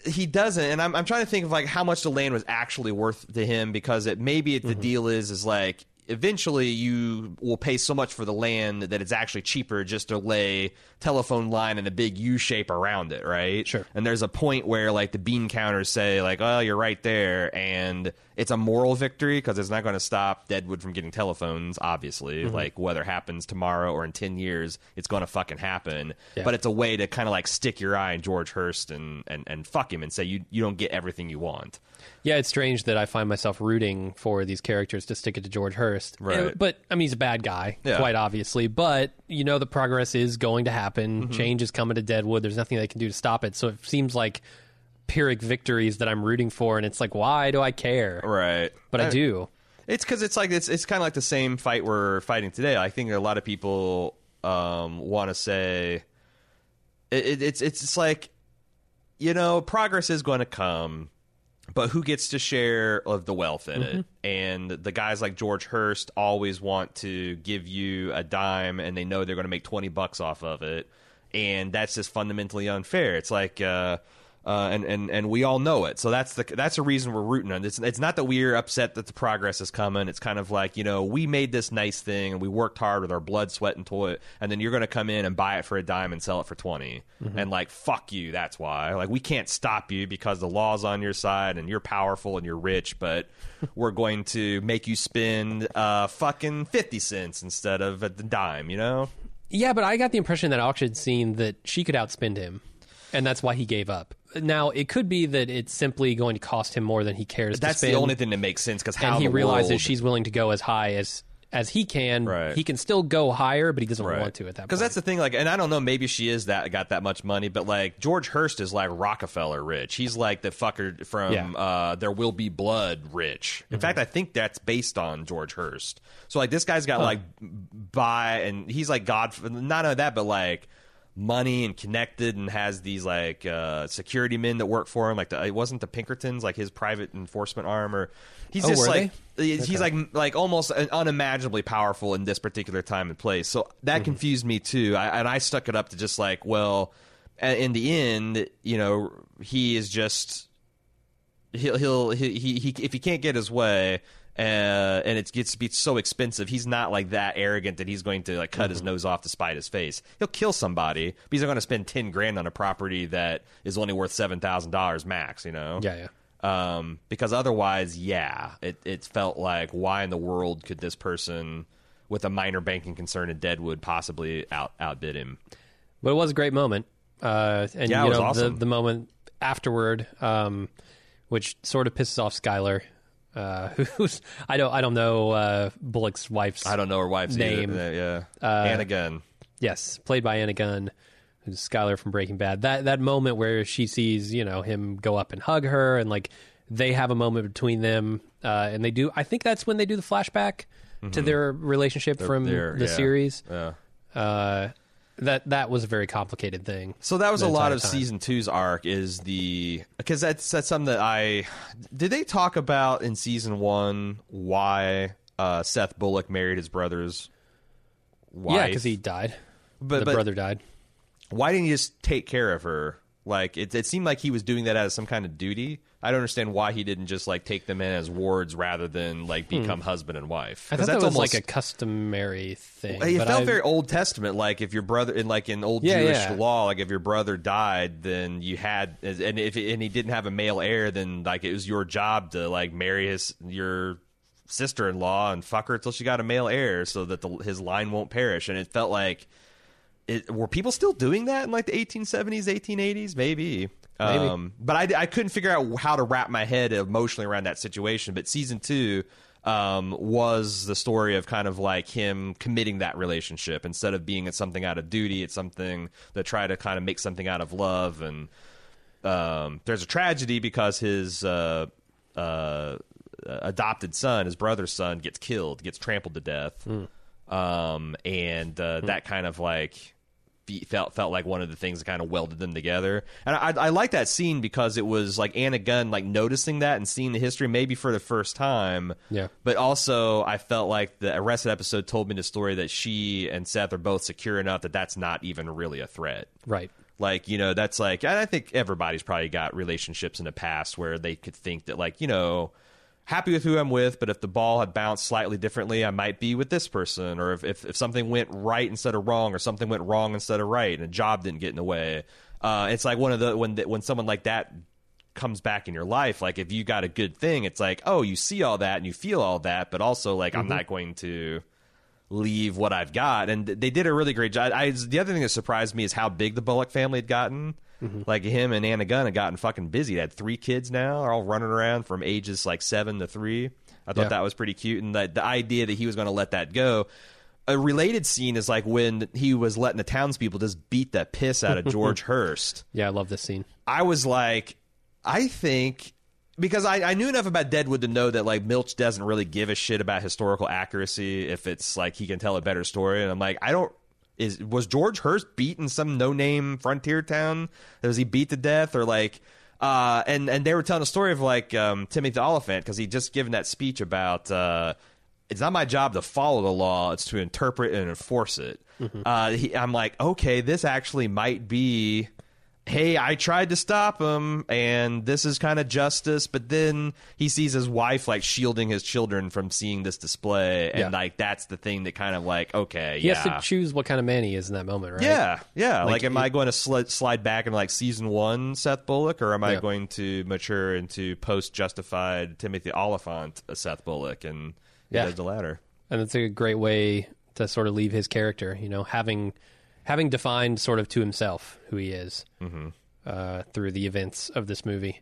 Speaker 1: he doesn't and I'm, I'm trying to think of like how much the land was actually worth to him because it maybe
Speaker 2: Mm-hmm.
Speaker 1: the deal is is like eventually you will pay so much for the land that it's actually cheaper just to lay telephone line in a big U shape around it, right?
Speaker 2: Sure.
Speaker 1: And there's a point where like the bean counters say like, "Oh, you're right there," and it's a moral victory because it's not going to stop Deadwood from getting telephones. Obviously,
Speaker 2: Mm-hmm.
Speaker 1: like whether happens tomorrow or in ten years, it's going to fucking happen.
Speaker 2: Yeah.
Speaker 1: But it's a way to kind of like stick your eye in George Hearst and, and and fuck him and say you you don't get everything you want.
Speaker 2: Yeah, it's strange that I find myself rooting for these characters to stick it to George Hearst.
Speaker 1: Right.
Speaker 2: Uh, But I mean, he's a bad guy,
Speaker 1: Yeah.
Speaker 2: quite obviously. But you know, the progress is going to happen.
Speaker 1: Mm-hmm.
Speaker 2: Change is coming to Deadwood. There's nothing they can do to stop it. So it seems like Pyrrhic victories that I'm rooting for, and it's like, why do I care?
Speaker 1: Right.
Speaker 2: But I do.
Speaker 1: It's because it's like it's it's kind of like the same fight we're fighting today. I think a lot of people um, want to say it, it, it's it's like you know progress is going to come, but who gets to share of the wealth in it? And the guys like George Hearst always want to give you a dime, and they know they're going to make twenty bucks off of it, and that's just fundamentally unfair. It's like. Uh, uh, and, and and we all know it. So that's the that's the reason we're rooting on. It's it's not that we're upset that the progress is coming. It's kind of like you know we made this nice thing and we worked hard with our blood, sweat, and toil, and then you're going to come in and buy it for a dime and sell it for 20 and like fuck you. That's why like we can't stop you because the law's on your side and you're powerful and you're rich, but we're going to make you spend uh fucking fifty cents instead of a dime. You know.
Speaker 2: Yeah, but I got the impression that auction scene that she could outspend him, and that's why he gave up. Now it could be that it's simply going to cost him more than he cares.
Speaker 1: That's
Speaker 2: to spend, That's
Speaker 1: the only thing that makes sense because how
Speaker 2: and he realizes
Speaker 1: world-
Speaker 2: she's willing to go as high as as he can.
Speaker 1: Right.
Speaker 2: He can still go higher, but he doesn't want to at that point.
Speaker 1: Because that's the thing, like, and I don't know, maybe she is that got that much money, but like George Hearst is like Rockefeller rich. He's like the fucker from
Speaker 2: Yeah.
Speaker 1: uh, There Will Be Blood rich. In fact, I think that's based on George Hearst. So like this guy's got like buy, and he's like God. Not only that, but like money and connected, and has these like uh, security men that work for him. Like the, it wasn't the Pinkertons, like his private enforcement arm, or he's
Speaker 2: Oh,
Speaker 1: just like he's like like almost unimaginably powerful in this particular time and place. So that
Speaker 2: Mm-hmm.
Speaker 1: confused me too. I, and I stuck it up to just like, well, in the end, you know, he is just he'll he'll he, he, he if he can't get his way. Uh, and it gets to be so expensive. He's not like that arrogant that he's going to like cut his nose off to spite his face. He'll kill somebody, but he's not going to spend ten grand on a property that is only worth seven thousand dollars max. You know?
Speaker 2: yeah, yeah.
Speaker 1: um, because otherwise, yeah, it, it felt like why in the world could this person with a minor banking concern in Deadwood possibly out outbid him?
Speaker 2: But it was a great moment. Uh, and
Speaker 1: Yeah,
Speaker 2: you
Speaker 1: it was
Speaker 2: know
Speaker 1: awesome.
Speaker 2: the the moment afterward, um, which sort of pisses off Skyler, uh, who's I don't I don't know uh, Bullock's wife's
Speaker 1: I don't know her wife's
Speaker 2: Name.
Speaker 1: Either. Yeah, uh, Anna Gunn.
Speaker 2: Yes, played by Anna Gunn, who's Skyler from Breaking Bad. That that moment where she sees you know him go up and hug her, and like they have a moment between them, uh, and they do. I think that's when they do the flashback to their relationship from
Speaker 1: they're-
Speaker 2: the
Speaker 1: yeah.
Speaker 2: series.
Speaker 1: Yeah.
Speaker 2: Uh, that that was a very complicated thing.
Speaker 1: So that was a lot of
Speaker 2: time.
Speaker 1: season two's arc. Is the because that's that's something that I did they talk about in season one why uh, Seth Bullock married his brother's wife?
Speaker 2: Yeah, because he died.
Speaker 1: But-
Speaker 2: the
Speaker 1: but-
Speaker 2: brother died.
Speaker 1: why didn't he just take care of her? Like it, it seemed like he was doing that as some kind of duty. I don't understand why he didn't just like take them in as wards rather than like become husband and wife.
Speaker 2: Hmm. I
Speaker 1: 'Cause
Speaker 2: thought that was
Speaker 1: almost-
Speaker 2: like a customary thing.
Speaker 1: It
Speaker 2: but
Speaker 1: felt
Speaker 2: I-
Speaker 1: very Old Testament, like if your brother, in like in old
Speaker 2: Yeah,
Speaker 1: Jewish
Speaker 2: yeah.
Speaker 1: law, like if your brother died, then you had, and if and he didn't have a male heir, then like it was your job to like marry his your sister-in-law and fuck her until she got a male heir, so that the, his line won't perish. And it felt like, it, were people still doing that in like the 1870s, 1880s? Maybe. Um, but I, I couldn't figure out how to wrap my head emotionally around that situation. But season two um, was the story of kind of like him committing that relationship instead of being it's something out of duty. It's something that try to kind of make something out of love. And um, there's a tragedy because his uh, uh, adopted son, his brother's son, gets killed, gets trampled to death. Um, and uh, that kind of like felt felt like one of the things that kind of welded them together. And I, I like that scene because it was like Anna Gunn like noticing that and seeing the history maybe for the first time.
Speaker 2: Yeah.
Speaker 1: But also, I felt like the Arrested episode told me the story that she and Seth are both secure enough that that's not even really a threat.
Speaker 2: right.
Speaker 1: Like, you know, that's like, and I think everybody's probably got relationships in the past where they could think that, like, you know, happy with who I'm with, but if the ball had bounced slightly differently, I might be with this person. Or if, if, if something went right instead of wrong, or something went wrong instead of right, and a job didn't get in the way. Uh, it's like one of the, when, the, when someone like that comes back in your life, like if you got a good thing, it's like, oh, you see all that and you feel all that, but also, like, I'm not going to leave what I've got. And they did a really great job. I, the other thing that surprised me is how big the Bullock family had gotten. Mm-hmm. Like him and Anna Gunn had gotten fucking busy. They had three kids now. They're all running around from ages like seven to three. I thought
Speaker 2: Yeah.
Speaker 1: that was pretty cute. And the, the idea that he was going to let that go. A related scene is like when he was letting the townspeople just beat the piss out of George Hearst.
Speaker 2: Yeah, I love this scene.
Speaker 1: I was like, I think because I, I knew enough about Deadwood to know that like Milch doesn't really give a shit about historical accuracy if it's like he can tell a better story. And I'm like, I don't. Is was George Hearst beat in some no name frontier town? Was he beat to death or like? Uh, and and they were telling a story of like um, Timothy Olyphant because he just given that speech about uh, it's not my job to follow the law; it's to interpret and enforce it. Uh, he, I'm like, okay, this actually might be hey, I tried to stop him, and this is kind of justice. But then he sees his wife like shielding his children from seeing this display, and
Speaker 2: Yeah.
Speaker 1: like that's the thing that kind of like okay,
Speaker 2: He
Speaker 1: yeah.
Speaker 2: has to choose what kind of man he is in that moment, right?
Speaker 1: Yeah, yeah. Like,
Speaker 2: Like,
Speaker 1: am
Speaker 2: it-
Speaker 1: I going to sli- slide back into like season one Seth Bullock, or am I
Speaker 2: Yeah.
Speaker 1: going to mature into post Justified Timothy Olyphant uh, Seth Bullock? And
Speaker 2: Yeah.
Speaker 1: does the latter.
Speaker 2: and it's a great way to sort of leave his character. You know, having having defined sort of to himself who he is
Speaker 1: Mm-hmm.
Speaker 2: uh, through the events of this movie.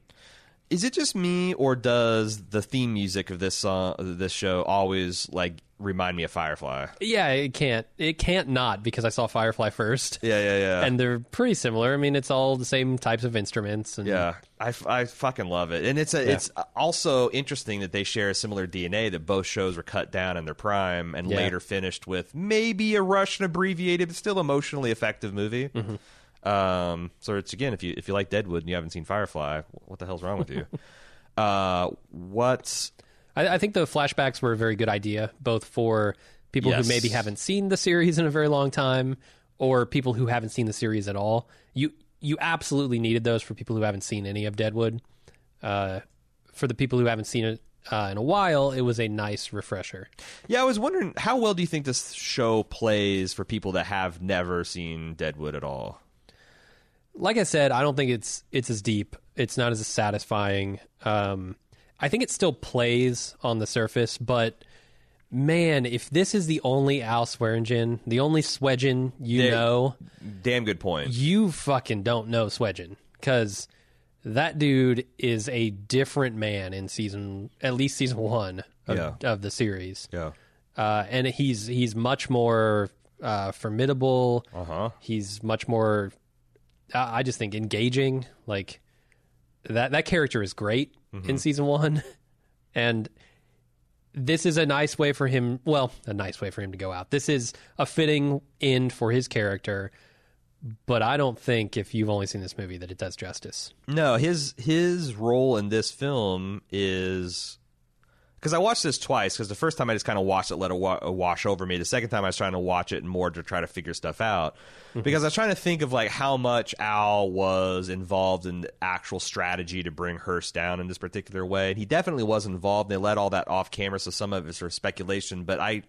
Speaker 1: Is it just me, or does the theme music of this song, this show, always like remind me of Firefly?
Speaker 2: Yeah, it can't. It can't not because I saw Firefly first.
Speaker 1: Yeah, yeah, yeah.
Speaker 2: And they're pretty similar. I mean, it's all the same types of instruments. And
Speaker 1: yeah, I, I fucking love it, and it's a, it's also interesting that they share a similar DNA. That both shows were cut down in their prime and
Speaker 2: Yeah.
Speaker 1: later finished with maybe a rushed and abbreviated, but still emotionally effective movie.
Speaker 2: Mm-hmm.
Speaker 1: Um, so it's again, if you if you like Deadwood and you haven't seen Firefly, what the hell's wrong with you? uh, what's
Speaker 2: I, I think the flashbacks were a very good idea, both for people
Speaker 1: Yes.
Speaker 2: who maybe haven't seen the series in a very long time, or people who haven't seen the series at all. You you absolutely needed those for people who haven't seen any of Deadwood. Uh, for the people who haven't seen it uh, in a while, it was a nice refresher.
Speaker 1: Yeah, I was wondering how well do you think this show plays for people that have never seen Deadwood at all?
Speaker 2: Like I said, I don't think it's it's as deep. It's not as satisfying. Um, I think it still plays on the surface, but man, if this is the only Al Swearengen, the only Swedgen you
Speaker 1: Yeah.
Speaker 2: know,
Speaker 1: Damn good point.
Speaker 2: you fucking don't know Swedgen because that dude is a different man in season, at least season one of,
Speaker 1: Yeah.
Speaker 2: of the series,
Speaker 1: Yeah.
Speaker 2: uh, and he's he's much more uh, formidable.
Speaker 1: Uh huh.
Speaker 2: He's much more. I I just think engaging. Like that that character is great mm-hmm. in season one, and this is a nice way for him. Well, a nice way for him to go out. This is a fitting end for his character. But I don't think if you've only seen this movie that it does justice.
Speaker 1: No, his his role in this film is because I watched this twice. Because the first time I just kind of watched it, let it wa- uh, wash over me. The second time I was trying to watch it more to try to figure stuff out. Mm-hmm. Because I was trying to think of like how much Al was involved in the actual strategy to bring Hearst down in this particular way, and he definitely was involved. They let all that off camera, so some of it's sort of speculation. But I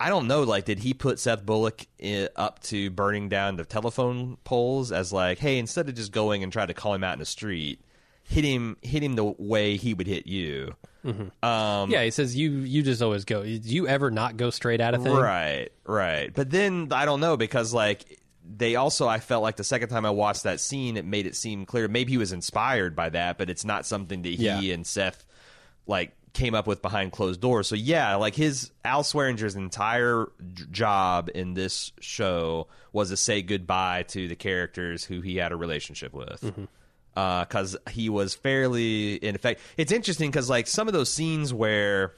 Speaker 1: I don't know. Like, did he put Seth Bullock i up to burning down the telephone poles as like, hey, instead of just going and trying to call him out in the street, hit him, hit him the way he would hit you. Um,
Speaker 2: yeah, he says you you just always go. Do you ever not go straight at a thing?
Speaker 1: Right, right. But then I don't know because like they also I felt like the second time I watched that scene, it made it seem clear maybe he was inspired by that, but it's not something that he
Speaker 2: Yeah.
Speaker 1: and Seth like came up with behind closed doors. So yeah, like his Al Swearengen's entire j- job in this show was to say goodbye to the characters who he had a relationship with. Uh, because he was fairly in effect. It's interesting because like some of those scenes where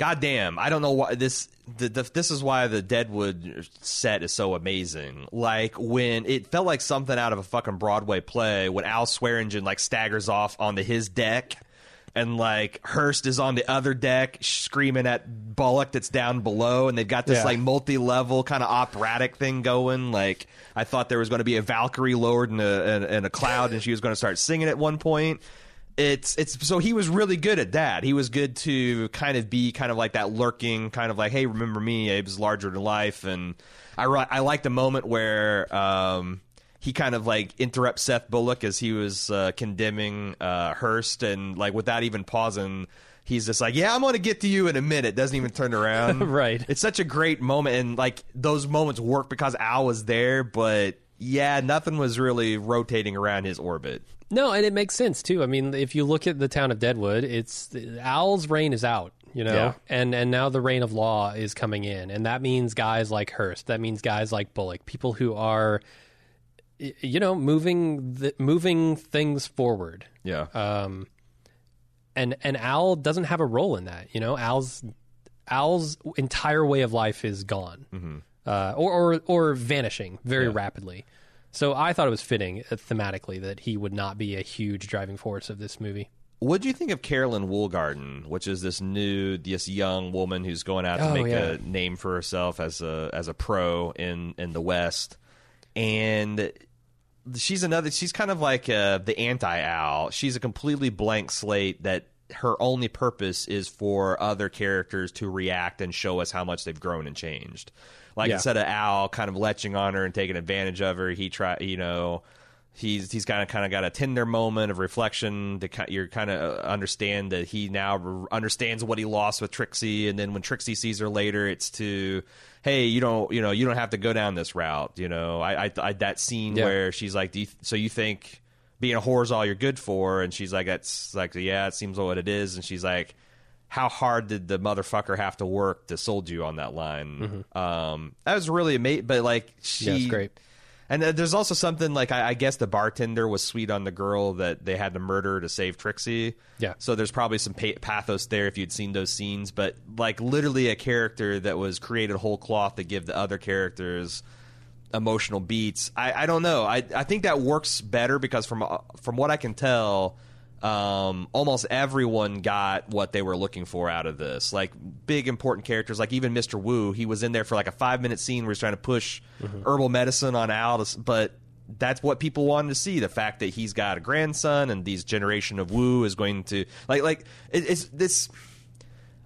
Speaker 1: God damn, I don't know why this. The, the, this is why the Deadwood set is so amazing. Like when it felt like something out of a fucking Broadway play when Al Swearengen like staggers off onto his deck, and like Hearst is on the other deck screaming at Bullock that's down below, and they've got this
Speaker 2: Yeah.
Speaker 1: like multi-level kind of operatic thing going. Like I thought there was going to be a Valkyrie lowered in a, in, in a cloud, and she was going to start singing at one point it's it's so he was really good at that. He was good to kind of be kind of like that lurking kind of like, hey, remember me? Abe's larger than life, and I I like the moment where um, he kind of like interrupts Seth Bullock as he was uh, condemning uh, Hearst, and like without even pausing. He's just like, yeah, I'm going to get to you in a minute. Doesn't even turn around.
Speaker 2: Right.
Speaker 1: It's such a great moment, and like those moments work because Al was there, but yeah, nothing was really rotating around his orbit.
Speaker 2: No, and it makes sense too. I mean, if you look at the town of Deadwood, it's Al's reign is out, you know,
Speaker 1: Yeah.
Speaker 2: and and now the reign of law is coming in, and that means guys like Hearst, that means guys like Bullock, people who are, you know, moving the, moving things forward.
Speaker 1: Yeah.
Speaker 2: Um, and and Al doesn't have a role in that. You know, Al's Al's entire way of life is gone, uh, or, or or vanishing very rapidly. So I thought it was fitting uh, thematically that he would not be a huge driving force of this movie.
Speaker 1: What do you think of Carolyn Woolgarden, which is this new, this young woman who's going out to
Speaker 2: Oh,
Speaker 1: make
Speaker 2: yeah.
Speaker 1: a name for herself as a as a pro in in the West, and she's another. She's kind of like uh, the anti Al. She's a completely blank slate that her only purpose is for other characters to react and show us how much they've grown and changed. Like
Speaker 2: Yeah.
Speaker 1: instead of Al kind of leching on her and taking advantage of her, he try you know he's he's kind of kind of got a tender moment of reflection to you're kind of understand that he now understands what he lost with Trixie, and then when Trixie sees her later, it's to hey you don't you know you don't have to go down this route. You know I I, I that scene
Speaker 2: Yeah.
Speaker 1: where she's like, Do you, so you think being a whore's all you're good for, and she's like, "That's like, yeah, it seems what it is," and she's like. How hard did the motherfucker have to work to sold you on that line? Um, that was really amazing. But like, she,
Speaker 2: Mm-hmm. Yeah, great.
Speaker 1: And uh, there's also something like I, I guess the bartender was sweet on the girl that they had to murder to save Trixie.
Speaker 2: Yeah.
Speaker 1: So there's probably some pathos there if you'd seen those scenes, but like literally a character that was created whole cloth to give the other characters emotional beats. I, I don't know. I I think that works better because from uh, from what I can tell. Um, almost everyone got what they were looking for out of this. Like big important characters, like even Mr. Wu, he was in there for like a five minute scene where he's trying to push herbal medicine on Al, to but that's what people wanted to see. The fact that he's got a grandson and these generation of Wu is going to like like it, it's this.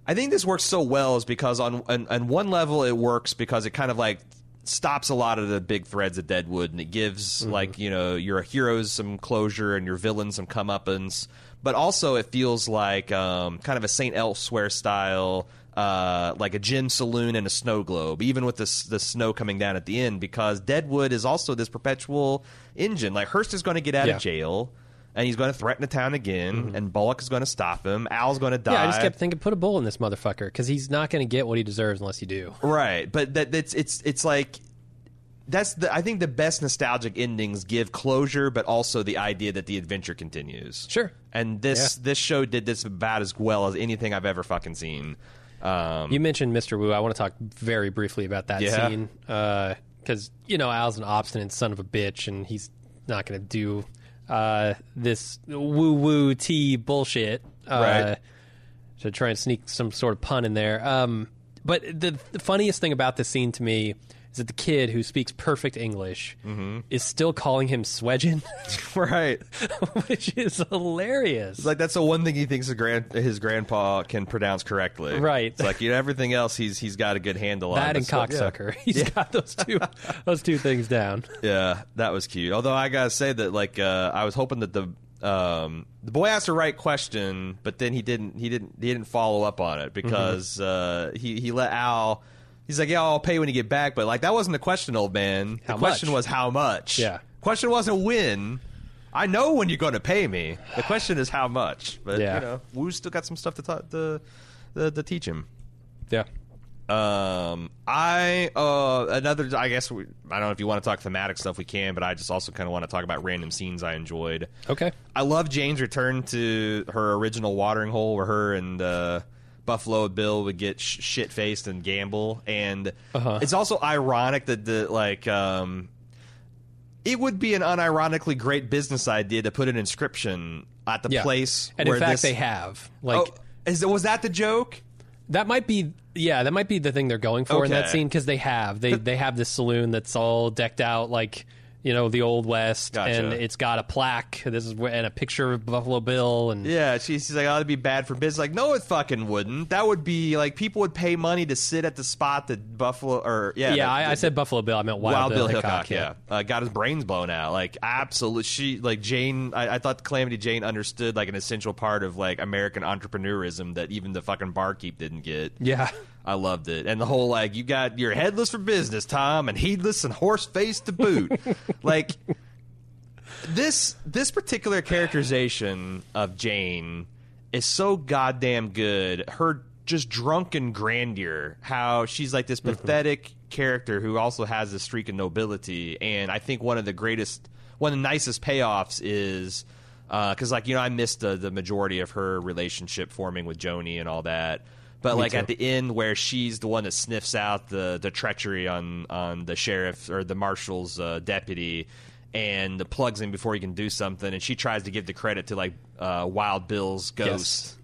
Speaker 1: I think this works so well is because on, on on one level it works because it kind of like stops a lot of the big threads of Deadwood and it gives like you know your heroes some closure and your villains some comeuppance, but also it feels like um, kind of a Saint Elsewhere style. Uh, like a gin saloon and a snow globe, even with the the snow coming down at the end, because Deadwood is also this perpetual engine. Like Hearst is going to get out
Speaker 2: Yeah.
Speaker 1: of jail, and he's going to threaten the town again, and Bullock is going to stop him. Al's going to die.
Speaker 2: Yeah, I just kept thinking, put a bull in this motherfucker because he's not going to get what he deserves unless you do.
Speaker 1: Right, but that that's it's it's like that's the I think the best nostalgic endings give closure, but also the idea that the adventure continues.
Speaker 2: Sure.
Speaker 1: And this this show did this about as well as anything I've ever fucking seen. Um,
Speaker 2: You mentioned Mr. Wu. I want to talk very briefly about that
Speaker 1: Yeah.
Speaker 2: scene because you know Al's an obstinate son of a bitch, and he's not going to do uh, this woo woo tea bullshit. Uh,
Speaker 1: Right.
Speaker 2: To try and sneak some sort of pun in there. Um, but the, the funniest thing about this scene to me is that the kid who speaks perfect English
Speaker 1: Mm-hmm.
Speaker 2: is still calling him Swedgen,
Speaker 1: right.
Speaker 2: which is hilarious.
Speaker 1: It's like that's the one thing he thinks his, grand, his grandpa can pronounce correctly.
Speaker 2: Right.
Speaker 1: It's like you know everything else he's he's got a good handle on.
Speaker 2: that and
Speaker 1: so- yeah.
Speaker 2: cocksucker. He's got those two those two things down.
Speaker 1: Yeah, that was cute. Although I gotta say that, like, uh, I was hoping that the um, the boy asked the right question, but then he didn't. He didn't. He didn't follow up on it because uh, he he let Al. He's like, yeah, I'll pay when you get back, but like that wasn't the question, old man. The
Speaker 2: How
Speaker 1: question
Speaker 2: much?
Speaker 1: was how much.
Speaker 2: Yeah.
Speaker 1: Question wasn't when. I know when you're going to pay me. The question is how much. But
Speaker 2: Yeah.
Speaker 1: you know, Wu's still got some stuff to ta- to, to to teach him.
Speaker 2: Yeah.
Speaker 1: Um, I uh another. I guess we, I don't know if you want to talk thematic stuff. We can, but I just also kind of want to talk about random scenes I enjoyed.
Speaker 2: Okay.
Speaker 1: I love Jane's return to her original watering hole, where her and uh, Buffalo Bill would get sh- shit faced and gamble, and
Speaker 2: Uh-huh.
Speaker 1: it's also ironic that the like um. It would be an unironically great business idea to put an inscription at the
Speaker 2: Yeah.
Speaker 1: place
Speaker 2: And
Speaker 1: where
Speaker 2: in fact,
Speaker 1: this,
Speaker 2: they have. Like
Speaker 1: oh, is was that the joke?
Speaker 2: that might be. Yeah, that might be the thing they're going for in that scene because they have they they have this saloon that's all decked out like you know the old west,
Speaker 1: Gotcha.
Speaker 2: and it's got a plaque. This is and a picture of Buffalo Bill, and
Speaker 1: Yeah, she's, she's like, oh, that'd be bad for business. Like, no, it fucking wouldn't. That would be like people would pay money to sit at the spot that Buffalo or yeah,
Speaker 2: yeah,
Speaker 1: that-
Speaker 2: I, I said Buffalo Bill. I meant Wild,
Speaker 1: Wild, Bill
Speaker 2: Hickok.
Speaker 1: Hickok. yeah, Uh, got his brains blown out. Like, absolutely. She like Jane. I, I thought Calamity Jane understood like an essential part of like American entrepreneurism that even the fucking barkeep didn't get.
Speaker 2: yeah.
Speaker 1: I loved it. And the whole like you got you're headless for business, Tom, and heedless and horse faced to boot. like this this particular characterization of Jane is so goddamn good. Her just drunken grandeur, how she's like this mm-hmm. pathetic character who also has a streak of nobility, and I think one of the greatest, one of the nicest payoffs is uh, because like you know I missed the the majority of her relationship forming with Joanie and all that. But like
Speaker 2: too.
Speaker 1: at the end, where she's the one that sniffs out the, the treachery on, on the sheriff or the marshal's uh, deputy, and plugs him before he can do something, and she tries to give the credit to like uh, Wild Bill's ghost,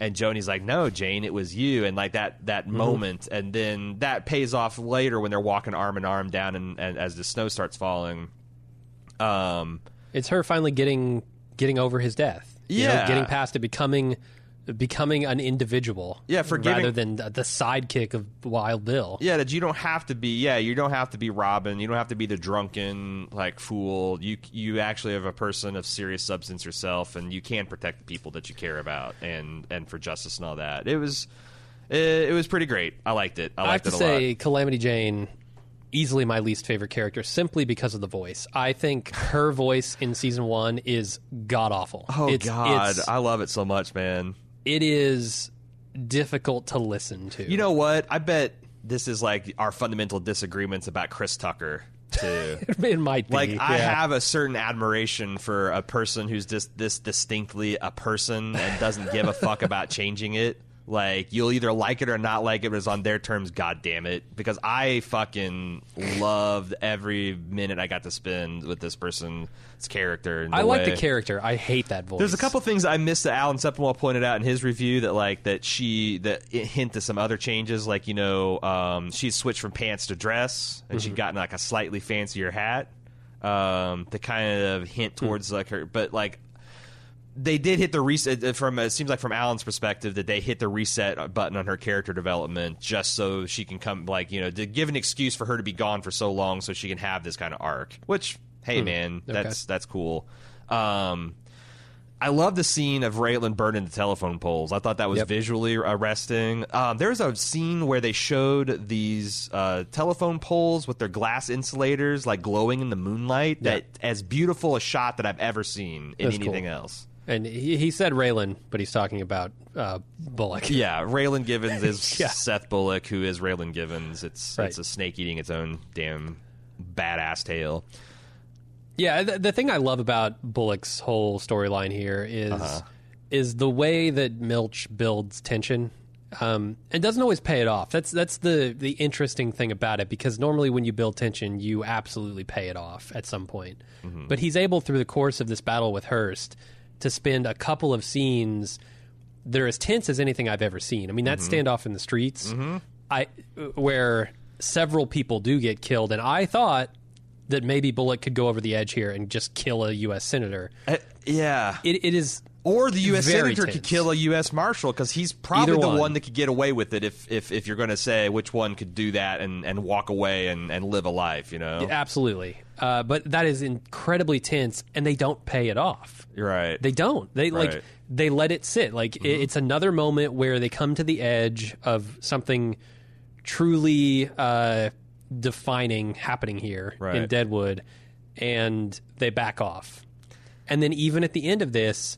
Speaker 1: and Joanie's like, "No, Jane, it was you," and like that that
Speaker 2: Mm-hmm.
Speaker 1: moment, and then that pays off later when they're walking arm in arm down, and, and as the snow starts falling. Um,
Speaker 2: It's her finally getting getting over his death. You know,
Speaker 1: Yeah.
Speaker 2: getting past it, becoming becoming an individual.
Speaker 1: Yeah, forgiving-
Speaker 2: rather than the sidekick of Wild Bill.
Speaker 1: Yeah, that you don't have to be. Yeah, you don't have to be Robin. You don't have to be the drunken like fool. You you actually have a person of serious substance yourself, and you can protect the people that you care about, and and for justice and all that. It was it, it was pretty great. I liked it. I
Speaker 2: I have to say,
Speaker 1: lot.
Speaker 2: Calamity Jane, easily my least favorite character simply because of the voice. I think her voice in season one is god awful.
Speaker 1: Oh
Speaker 2: it's,
Speaker 1: God,
Speaker 2: it's-
Speaker 1: I love it so much, man.
Speaker 2: It is difficult to listen to.
Speaker 1: You know what? I bet this is like our fundamental disagreements about Chris Tucker too.
Speaker 2: it might be.
Speaker 1: like I have a certain admiration for a person who's just this distinctly a person and doesn't give a fuck about changing it. Like you'll either like it or not like it, but it's on their terms. God damn it! Because I fucking loved every minute I got to spend with this person's character.
Speaker 2: I like
Speaker 1: way-
Speaker 2: the character. I hate that voice.
Speaker 1: There's a couple things I missed that Alan Sepinwall pointed out in his review that like that she that hint to some other changes like you know um, she's switched from pants to dress and she'd gotten like a slightly fancier hat um, to kind of hint towards like her but like they did hit the reset uh, from it seems like from Alan's perspective that they hit the reset button on her character development just so she can come like you know to give an excuse for her to be gone for so long so she can have this kind of arc which hey man that's that's cool um I love the scene of Raylan burning the telephone poles. I thought that was
Speaker 2: Yep.
Speaker 1: visually arresting. Um, there was a scene where they showed these uh, telephone poles with their glass insulators like glowing in the moonlight.
Speaker 2: Yeah.
Speaker 1: That as beautiful a shot that I've ever seen in
Speaker 2: That's cool.
Speaker 1: anything else.
Speaker 2: And he, he said Raylan, but he's talking about uh, Bullock.
Speaker 1: Yeah, Raylan Givens is
Speaker 2: Yeah.
Speaker 1: Seth Bullock, who is Raylan Givens. It's
Speaker 2: Right.
Speaker 1: it's a snake eating its own damn badass tail.
Speaker 2: Yeah, the, the thing I love about Bullock's whole storyline here is
Speaker 1: Uh-huh.
Speaker 2: is the way that Milch builds tension. Um, and doesn't always pay it off. That's that's the the interesting thing about it because normally when you build tension, you absolutely pay it off at some point.
Speaker 1: Mm-hmm.
Speaker 2: But he's able through the course of this battle with Hearst to spend a couple of scenes that are as tense as anything I've ever seen. I mean, that
Speaker 1: Mm-hmm.
Speaker 2: standoff in the streets, I where several people do get killed, and I thought that maybe Bullock could go over the edge here and just kill a U.S. senator.
Speaker 1: Uh, yeah.
Speaker 2: It, it is
Speaker 1: Or the U.S.
Speaker 2: Very
Speaker 1: senator could kill a U.S. marshal because he's probably
Speaker 2: Either
Speaker 1: the
Speaker 2: one.
Speaker 1: one. that could get away with it. If if, if you're going to say which one could do that and, and walk away and, and live a life, you know,
Speaker 2: absolutely, uh, but that is incredibly tense, and they don't pay it off.
Speaker 1: you're right.
Speaker 2: They don't. They like they let it sit. Like
Speaker 1: Mm-hmm.
Speaker 2: it, it's another moment where they come to the edge of something truly uh, defining happening here in Deadwood, and they back off. And then even at the end of this,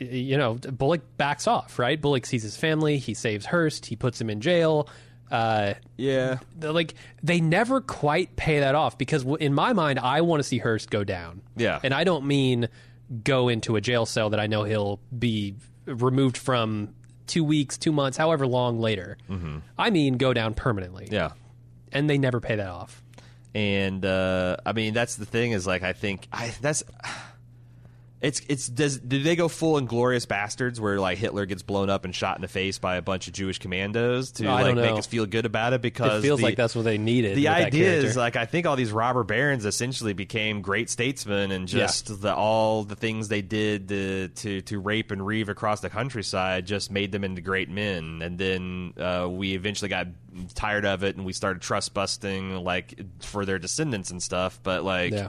Speaker 2: you know, Bullock backs off. Right? Bullock sees his family. He saves Hearst. He puts him in jail. Uh,
Speaker 1: yeah,
Speaker 2: like they never quite pay that off because w- in my mind I want to see Hearst go down.
Speaker 1: Yeah.
Speaker 2: and I don't mean go into a jail cell that I know he'll be removed from two weeks, two months, however long later. Mm-hmm. I mean go down permanently.
Speaker 1: yeah.
Speaker 2: and they never pay that off.
Speaker 1: And uh, I mean, that's the thing is like I think I that's. It's it's does do they go full Inglourious Basterds where like Hitler gets blown up and shot in the face by a bunch of Jewish commandos to
Speaker 2: I
Speaker 1: like
Speaker 2: don't
Speaker 1: make
Speaker 2: know.
Speaker 1: us feel good about it because
Speaker 2: It feels
Speaker 1: the-
Speaker 2: like that's what they needed.
Speaker 1: the
Speaker 2: that
Speaker 1: idea
Speaker 2: character.
Speaker 1: is like I think all these robber barons essentially became great statesmen, and just the, all the things they did to, to to rape and reeve across the countryside just made them into great men. And then uh, we eventually got tired of it, and we started trust busting like for their descendants and stuff. But like,
Speaker 2: yeah.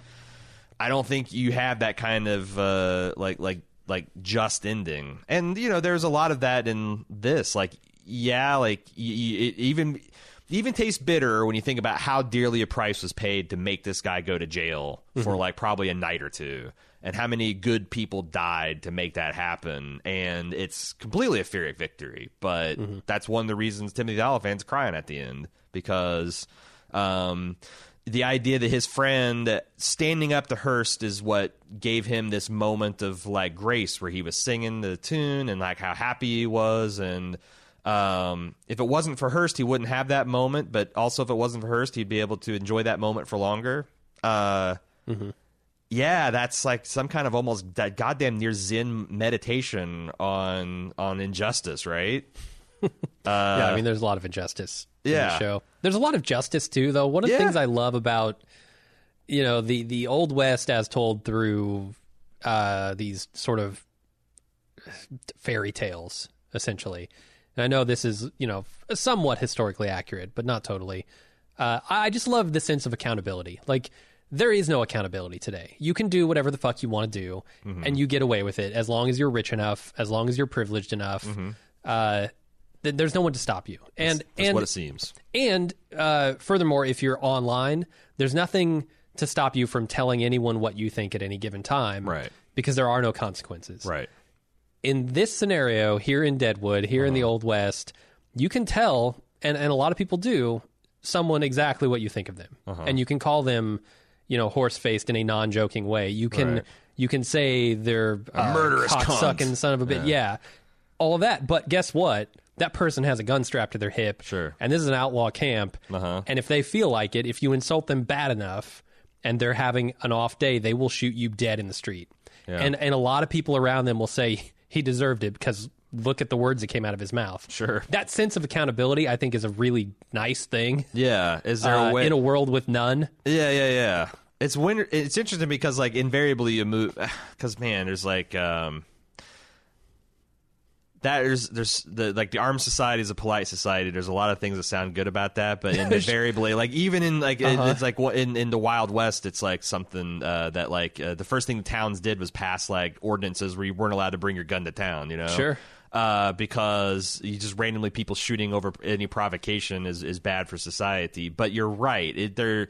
Speaker 1: I don't think you have that kind of uh, like like like just ending. And you know, there's a lot of that in this. Like, yeah, like y- y- it even even tastes bitter when you think about how dearly a price was paid to make this guy go to jail for like probably a night or two. And how many good people died to make that happen? And it's completely a Pyrrhic victory. But that's one of the reasons Timothy the Olyphant's crying at the end because um, the idea that his friend standing up to Hearst is what gave him this moment of like grace where he was singing the tune and like how happy he was. And um, if it wasn't for Hearst he wouldn't have that moment. But also if it wasn't for Hearst he'd be able to enjoy that moment for longer. Uh, yeah that's like some kind of almost that goddamn near zen meditation on on injustice right
Speaker 2: yeah, I mean, there's a lot of injustice in
Speaker 1: yeah.
Speaker 2: the show. There's a lot of justice too, though. One of the
Speaker 1: Yeah.
Speaker 2: things I love about you know the the old west as told through uh, these sort of fairy tales, essentially. And I know this is you know somewhat historically accurate, but not totally. Uh, I just love the sense of accountability. Like there is no accountability today. You can do whatever the fuck you want to do, and you get away with it as long as you're rich enough, as long as you're privileged enough. Uh, th- there's no one to stop you. And
Speaker 1: That's
Speaker 2: and
Speaker 1: what it seems.
Speaker 2: and uh, furthermore, if you're online, there's nothing to stop you from telling anyone what you think at any given time,
Speaker 1: Right.
Speaker 2: Because there are no consequences.
Speaker 1: Right.
Speaker 2: In this scenario, here in Deadwood, here in the
Speaker 1: Uh-huh.
Speaker 2: Old West, you can tell, and, and a lot of people do, someone exactly what you think of them,
Speaker 1: Uh-huh.
Speaker 2: and you can call them, you know, horse faced in a non joking way. You can
Speaker 1: Right.
Speaker 2: you can say they're a
Speaker 1: murderous cunt.
Speaker 2: sucking son of a bitch. Yeah. all of that. But guess what? That person has a gun strapped to their hip.
Speaker 1: Sure.
Speaker 2: And this is an outlaw camp.
Speaker 1: Uh-huh.
Speaker 2: And if they feel like it, if you insult them bad enough and they're having an off day, they will shoot you dead in the street.
Speaker 1: Yeah.
Speaker 2: And and a lot of people around them will say he deserved it because look at the words that came out of his mouth.
Speaker 1: Sure.
Speaker 2: That sense of accountability, I think, is a really nice thing
Speaker 1: Yeah. Is there
Speaker 2: uh,
Speaker 1: a way?
Speaker 2: in a world with none.
Speaker 1: Yeah, yeah, yeah. It's when it's interesting because like invariably you move because man, there's like um that there's there's the like the armed society is a polite society. There's a lot of things that sound good about that, but invariably like even in like
Speaker 2: Uh-huh.
Speaker 1: it's like what in in the Wild West, it's like something uh, that like uh, the first thing the towns did was pass like ordinances where you weren't allowed to bring your gun to town. You know,
Speaker 2: Sure.
Speaker 1: uh, because you just randomly people shooting over any provocation is, is bad for society. But you're right. It, there,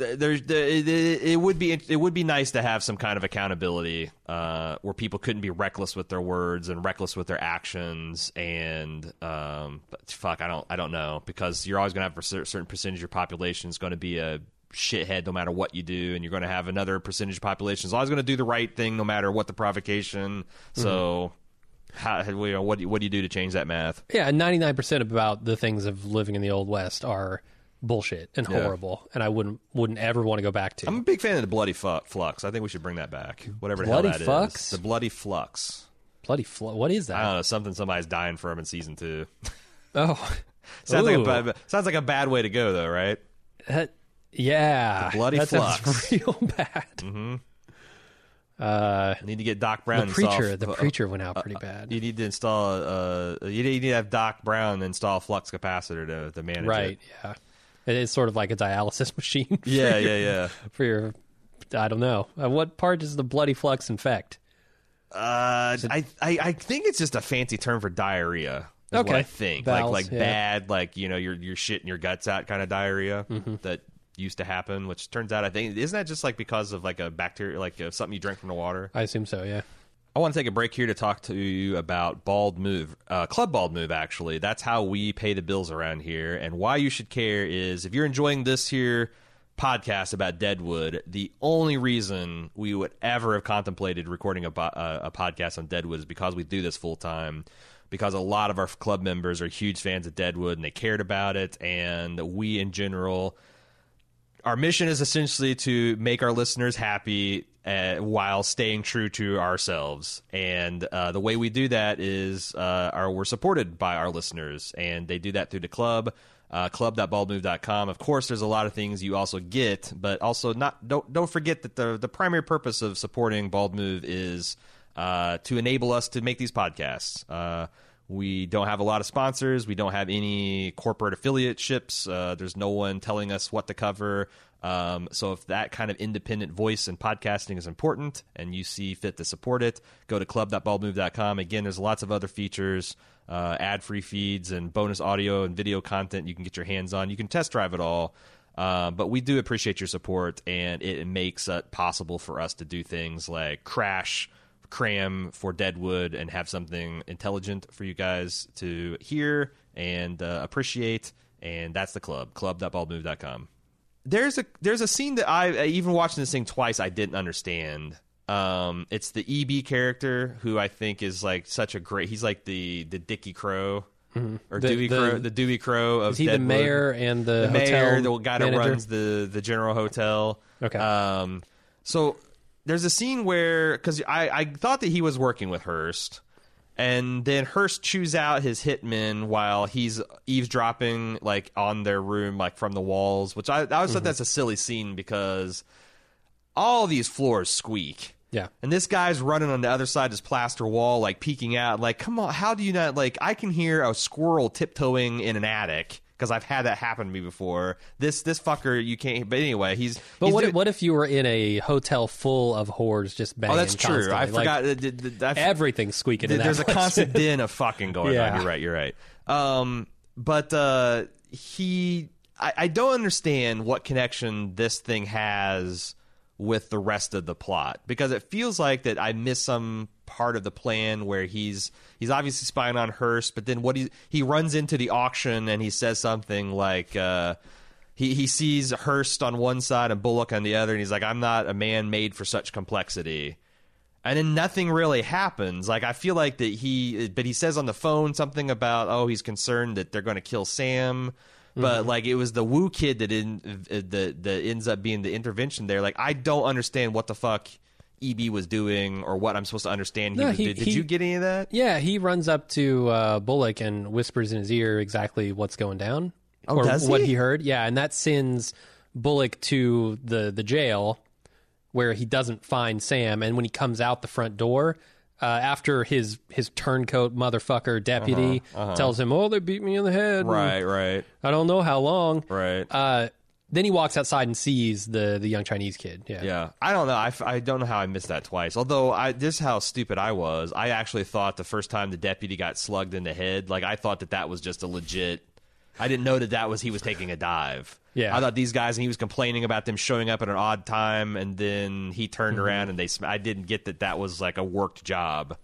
Speaker 1: there's the, it, it would be it would be nice to have some kind of accountability uh, where people couldn't be reckless with their words and reckless with their actions. And um, but fuck, I don't I don't know because you're always going to have a certain percentage of your population is going to be a shithead no matter what you do and you're going to have another percentage of population is always going to do the right thing no matter what the provocation so how, you know, what do you, what do you do to change that math?
Speaker 2: Yeah, ninety nine percent of about the things of living in the old west are bullshit and
Speaker 1: Yeah.
Speaker 2: horrible, and I wouldn't wouldn't ever want to go back to.
Speaker 1: I'm a big fan of the bloody fu- flux. I think we should bring that back. Whatever the
Speaker 2: Bloody
Speaker 1: hell that is.
Speaker 2: Flux?
Speaker 1: The bloody flux.
Speaker 2: Bloody flo- what is
Speaker 1: I
Speaker 2: that?
Speaker 1: don't know. Something somebody's dying from in season two.
Speaker 2: Oh,
Speaker 1: sounds like a bad, sounds like a bad way to go though, right?
Speaker 2: that- yeah,
Speaker 1: The bloody
Speaker 2: that
Speaker 1: flux.
Speaker 2: real bad. Mm-hmm. Uh,
Speaker 1: You need to get Doc Brown.
Speaker 2: the preacher,
Speaker 1: install-
Speaker 2: the
Speaker 1: uh,
Speaker 2: preacher went out pretty bad.
Speaker 1: You need to install. Uh, you need to have Doc Brown install flux capacitor to, to manage
Speaker 2: right?
Speaker 1: it.
Speaker 2: Yeah, it is sort of like a dialysis machine. for
Speaker 1: Yeah,
Speaker 2: your-
Speaker 1: yeah, yeah.
Speaker 2: For your, I don't know. Uh, what part does the bloody flux infect?
Speaker 1: Uh, I, I I think it's just a fancy term for diarrhea. Is what
Speaker 2: Okay.
Speaker 1: I think
Speaker 2: Bowels,
Speaker 1: like like
Speaker 2: yeah.
Speaker 1: bad, like you know, you're you're shitting your guts out kind of diarrhea
Speaker 2: Mm-hmm.
Speaker 1: that used to happen. Which turns out, I think, isn't that just like because of like a bacteria, like uh, something you drink from the water?
Speaker 2: I assume so. Yeah.
Speaker 1: I want to take a break here to talk to you about Bald Move, uh, Club Bald Move. Actually, that's how we pay the bills around here, and why you should care is if you're enjoying this here podcast about Deadwood, the only reason we would ever have contemplated recording a, uh, a podcast on Deadwood is because we do this full time. Because a lot of our club members are huge fans of Deadwood and they cared about it, and we in general our mission is essentially to make our listeners happy uh, while staying true to ourselves. And uh, the way we do that is uh, our, we're supported by our listeners, and they do that through the club. Uh, club.baldmove.com. Of course, there's a lot of things you also get, but also not don't don't forget that the the primary purpose of supporting Bald Move is uh, to enable us to make these podcasts. Uh, we don't have a lot of sponsors. We don't have any corporate affiliateships. Uh, there's no one telling us what to cover. Um, so if that kind of independent voice in podcasting is important and you see fit to support it, go to club.baldmove.com. Again, there's lots of other features, uh, ad-free feeds and bonus audio and video content you can get your hands on. You can test drive it all. Uh, but we do appreciate your support, and it makes it possible for us to do things like crash cram for Deadwood and have something intelligent for you guys to hear and uh, appreciate. And that's the club, club.baldmove.com. There's a there's a scene that I even watching this thing twice I didn't understand. Um, it's the EB character who I think is like such a great. He's like the the Dickie Crow or
Speaker 2: The-
Speaker 1: Dewey
Speaker 2: the-
Speaker 1: Crow, the Dewey Crowe of
Speaker 2: Is he
Speaker 1: Deadwood
Speaker 2: the mayor and the,
Speaker 1: the
Speaker 2: hotel
Speaker 1: mayor, the guy that runs the the general hotel.
Speaker 2: Okay.
Speaker 1: Um, so there's a scene where because I I thought that he was working with Hearst, and then Hearst chews out his hitmen while he's eavesdropping like on their room like from the walls, which I I always
Speaker 2: Mm-hmm.
Speaker 1: thought that's a silly scene because all these floors squeak.
Speaker 2: Yeah.
Speaker 1: And this guy's running on the other side of this plaster wall, like peeking out. Like, come on, how do you not? Like, I can hear a squirrel tiptoeing in an attic because I've had that happen to me before. This this fucker, you can't. But anyway, he's.
Speaker 2: But
Speaker 1: he's
Speaker 2: what,
Speaker 1: do-
Speaker 2: if, what if you were in a hotel full of whores just banging?
Speaker 1: Oh, that's true. I
Speaker 2: constantly?
Speaker 1: forgot.
Speaker 2: Like,
Speaker 1: I f-
Speaker 2: everything's squeaking. in that
Speaker 1: there's a constant din of fucking going
Speaker 2: Yeah.
Speaker 1: on. You're right. You're right. Um, but uh, he, I, I don't understand what connection this thing has with the rest of the plot because it feels like that I missed some part of the plan where he's he's obviously spying on Hearst, but then what he he runs into the auction and he says something like. Uh, he, he sees Hearst on one side and Bullock on the other, and he's like, "I'm not a man made for such complexity." and then nothing really happens. Like I feel like that he, but he says on the phone something about oh he's concerned that they're going to kill Sam, but like it was the Wu kid that in that that ends up being the intervention there. Like I don't understand what the fuck EB was doing or what I'm supposed to understand he
Speaker 2: No,
Speaker 1: was
Speaker 2: he-.
Speaker 1: Did
Speaker 2: he-
Speaker 1: you get any of that?
Speaker 2: Yeah, he runs up to uh, Bullock and whispers in his ear exactly what's going down.
Speaker 1: Oh,
Speaker 2: or what
Speaker 1: he?
Speaker 2: he heard. Yeah, and that sends Bullock to the the jail where he doesn't find Sam. And when he comes out the front door, uh, after his his turncoat motherfucker deputy tells him, "Oh, they beat me in the head.
Speaker 1: Right, right,
Speaker 2: I don't know how long."
Speaker 1: right.
Speaker 2: Uh, then he walks outside and sees the the young Chinese kid. Yeah.
Speaker 1: Yeah, I don't know. I, I don't know how I missed that twice. Although I, this is how stupid I was. I actually thought the first time the deputy got slugged in the head, like I thought that that was just a legit. I didn't know that that was he was taking a dive.
Speaker 2: Yeah.
Speaker 1: I thought these guys and he was complaining about them showing up at an odd time, and then he turned
Speaker 2: Mm-hmm.
Speaker 1: around and they. I didn't get that that was like a worked job.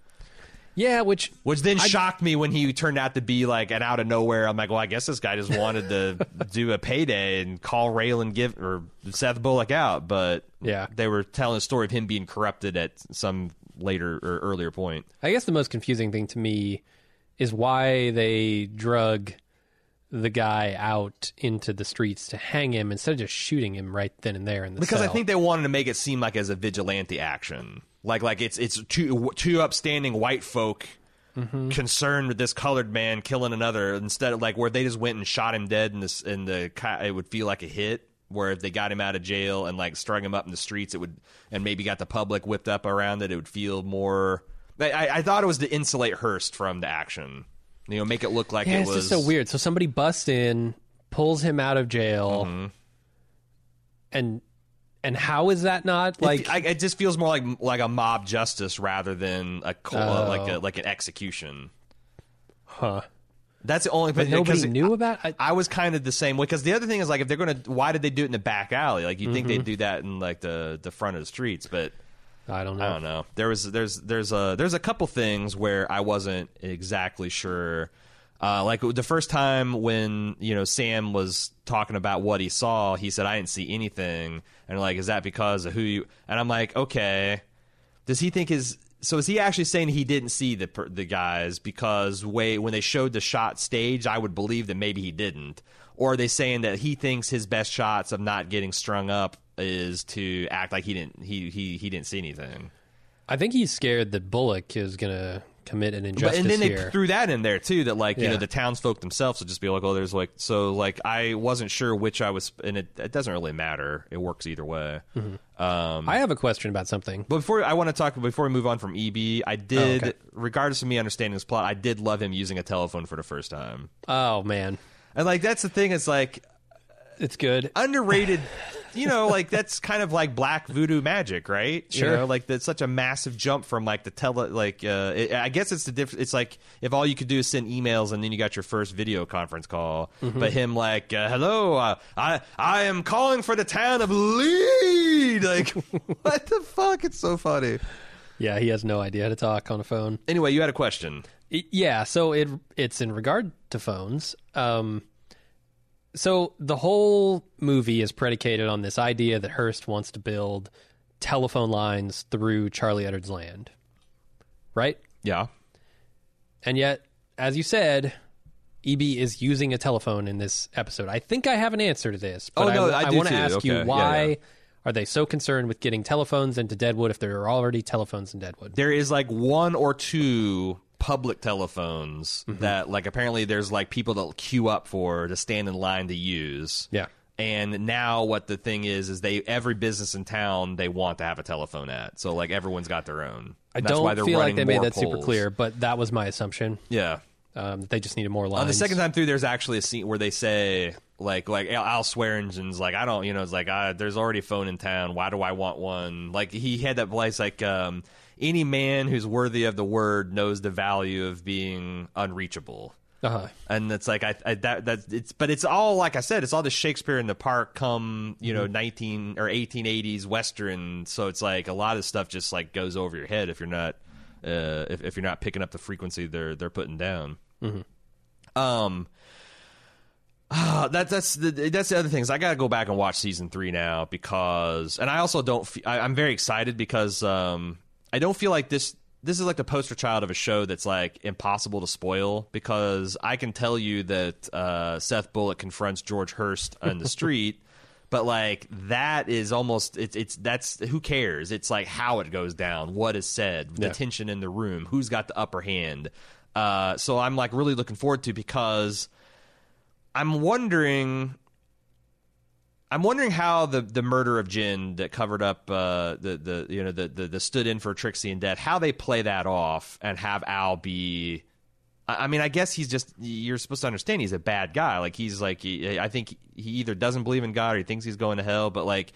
Speaker 2: Yeah, which
Speaker 1: Which then shocked me when he turned out to be like an out of nowhere. I'm like, well, I guess this guy just wanted to do a payday and call Raylan give or Seth Bullock out. But
Speaker 2: Yeah.
Speaker 1: they were telling a story of him being corrupted at some later or earlier point.
Speaker 2: I guess the most confusing thing to me is why they drug the guy out into the streets to hang him instead of just shooting him right then and there in the
Speaker 1: Because I think they wanted to make it seem like as a vigilante action, like like it's it's two two upstanding white folk mm-hmm. concerned with this colored man killing another instead of like where they just went and shot him dead in this in the it would feel like a hit. Where if they got him out of jail and like strung him up in the streets, it would and maybe got the public whipped up around it, it would feel more. I I thought it was to insulate Hearst from the action, you know, make it look like
Speaker 2: yeah,
Speaker 1: it
Speaker 2: it's
Speaker 1: was
Speaker 2: just so weird. So somebody busts in, pulls him out of jail,
Speaker 1: Mm-hmm.
Speaker 2: and and how is that not like?
Speaker 1: Like I, it just feels more like like a mob justice rather than a
Speaker 2: Oh.
Speaker 1: like a like an execution.
Speaker 2: huh?
Speaker 1: That's the only thing.
Speaker 2: nobody knew about. I,
Speaker 1: I was kind of the same way because the other thing is like if they're gonna, why did they do it in the back alley? Like you would think they'd
Speaker 2: Mm-hmm.
Speaker 1: do that in like the the front of the streets, but
Speaker 2: I don't know.
Speaker 1: I don't know. There was there's there's a there's a couple things where I wasn't exactly sure. Uh, like the first time when you know Sam was talking about what he saw, he said I didn't see anything, and like is that because of who you? And I'm like, okay, does he think his? So is he actually saying he didn't see the the guys because way when they showed the shot stage, I would believe that maybe he didn't, or are they saying that he thinks his best shots of not getting strung up is to act like he didn't he he he didn't see anything.
Speaker 2: I think he's scared that Bullock is gonna commit an
Speaker 1: But
Speaker 2: injustice
Speaker 1: and then they threw that in there too. That like you know the townsfolk themselves would just be like, oh, there's like so like I wasn't sure which I was, and it, it doesn't really matter. It works either way. Um,
Speaker 2: I have a question about something.
Speaker 1: but before I want to talk before we move on from EB, I did,
Speaker 2: Oh, okay.
Speaker 1: regardless of me understanding this plot, I did love him using a telephone for the first time.
Speaker 2: Oh man,
Speaker 1: And like that's the thing. is like
Speaker 2: it's good.
Speaker 1: underrated. you know, like that's kind of like black voodoo magic, right? You
Speaker 2: Sure.
Speaker 1: know, like that's such a massive jump from like the tele. Like, uh, it, I guess it's the diff- It's like if all you could do is send emails and then you got your first video conference call.
Speaker 2: Mm-hmm.
Speaker 1: But him like, uh, hello, uh, I I am calling for the town of Lead. Like, what the fuck? It's so funny.
Speaker 2: Yeah, he has no idea how to talk on a phone.
Speaker 1: Anyway, you had a question.
Speaker 2: I- Yeah, so it it's in regard to phones. Um, so the whole movie is predicated on this idea that Hearst wants to build telephone lines through Charlie Edwards land, right?
Speaker 1: Yeah.
Speaker 2: And yet, as you said, EB is using a telephone in this episode. I think I have an answer to this, but
Speaker 1: Oh, no, I do
Speaker 2: want to ask
Speaker 1: Okay.
Speaker 2: you
Speaker 1: Yeah,
Speaker 2: why
Speaker 1: yeah.
Speaker 2: are they so concerned with getting telephones into Deadwood if there are already telephones in Deadwood?
Speaker 1: there is like one or two public telephones
Speaker 2: Mm-hmm.
Speaker 1: that like apparently there's like people that queue up for to stand in line to use.
Speaker 2: Yeah.
Speaker 1: And now what the thing is is they every business in town they want to have a telephone at. So like everyone's got their own.
Speaker 2: I
Speaker 1: That's
Speaker 2: don't feel like they made that super clear, but that was my assumption.
Speaker 1: Yeah.
Speaker 2: Um, they just needed more lines.
Speaker 1: On the second time through, there's actually a scene where they say, like, like Al, Swearengen's like, I don't, you know, it's like, I, there's already a phone in town. Why do I want one? Like, he had that place, like, um, any man who's worthy of the word knows the value of being unreachable.
Speaker 2: uh
Speaker 1: And it's like I, I that that it's but it's all like I said it's all the Shakespeare in the Park come you know nineteen or eighteen eighties western so it's like a lot of stuff just like goes over your head if you're not uh, if if you're not picking up the frequency they're they're putting down. Um, ah, that that's the that's the other things. I got to go back and watch season three now because, and I also don't. I, I'm very excited because um, I don't feel like this. This is like the poster child of a show that's like impossible to spoil because I can tell you that uh, Seth Bullock confronts George Hearst on the street. But like that is almost it's it's that's who cares? It's like how it goes down, what is said, the
Speaker 2: Yeah.
Speaker 1: tension in the room, who's got the upper hand. Uh, so I'm like really looking forward to because I'm wondering. I'm wondering how the, the murder of Jen that covered up uh, the the you know the, the the stood in for Trixie and Dead how they play that off and have Al be. I mean, I guess he's just you're supposed to understand he's a bad guy. Like he's like I think he either doesn't believe in God or he thinks he's going to hell. But like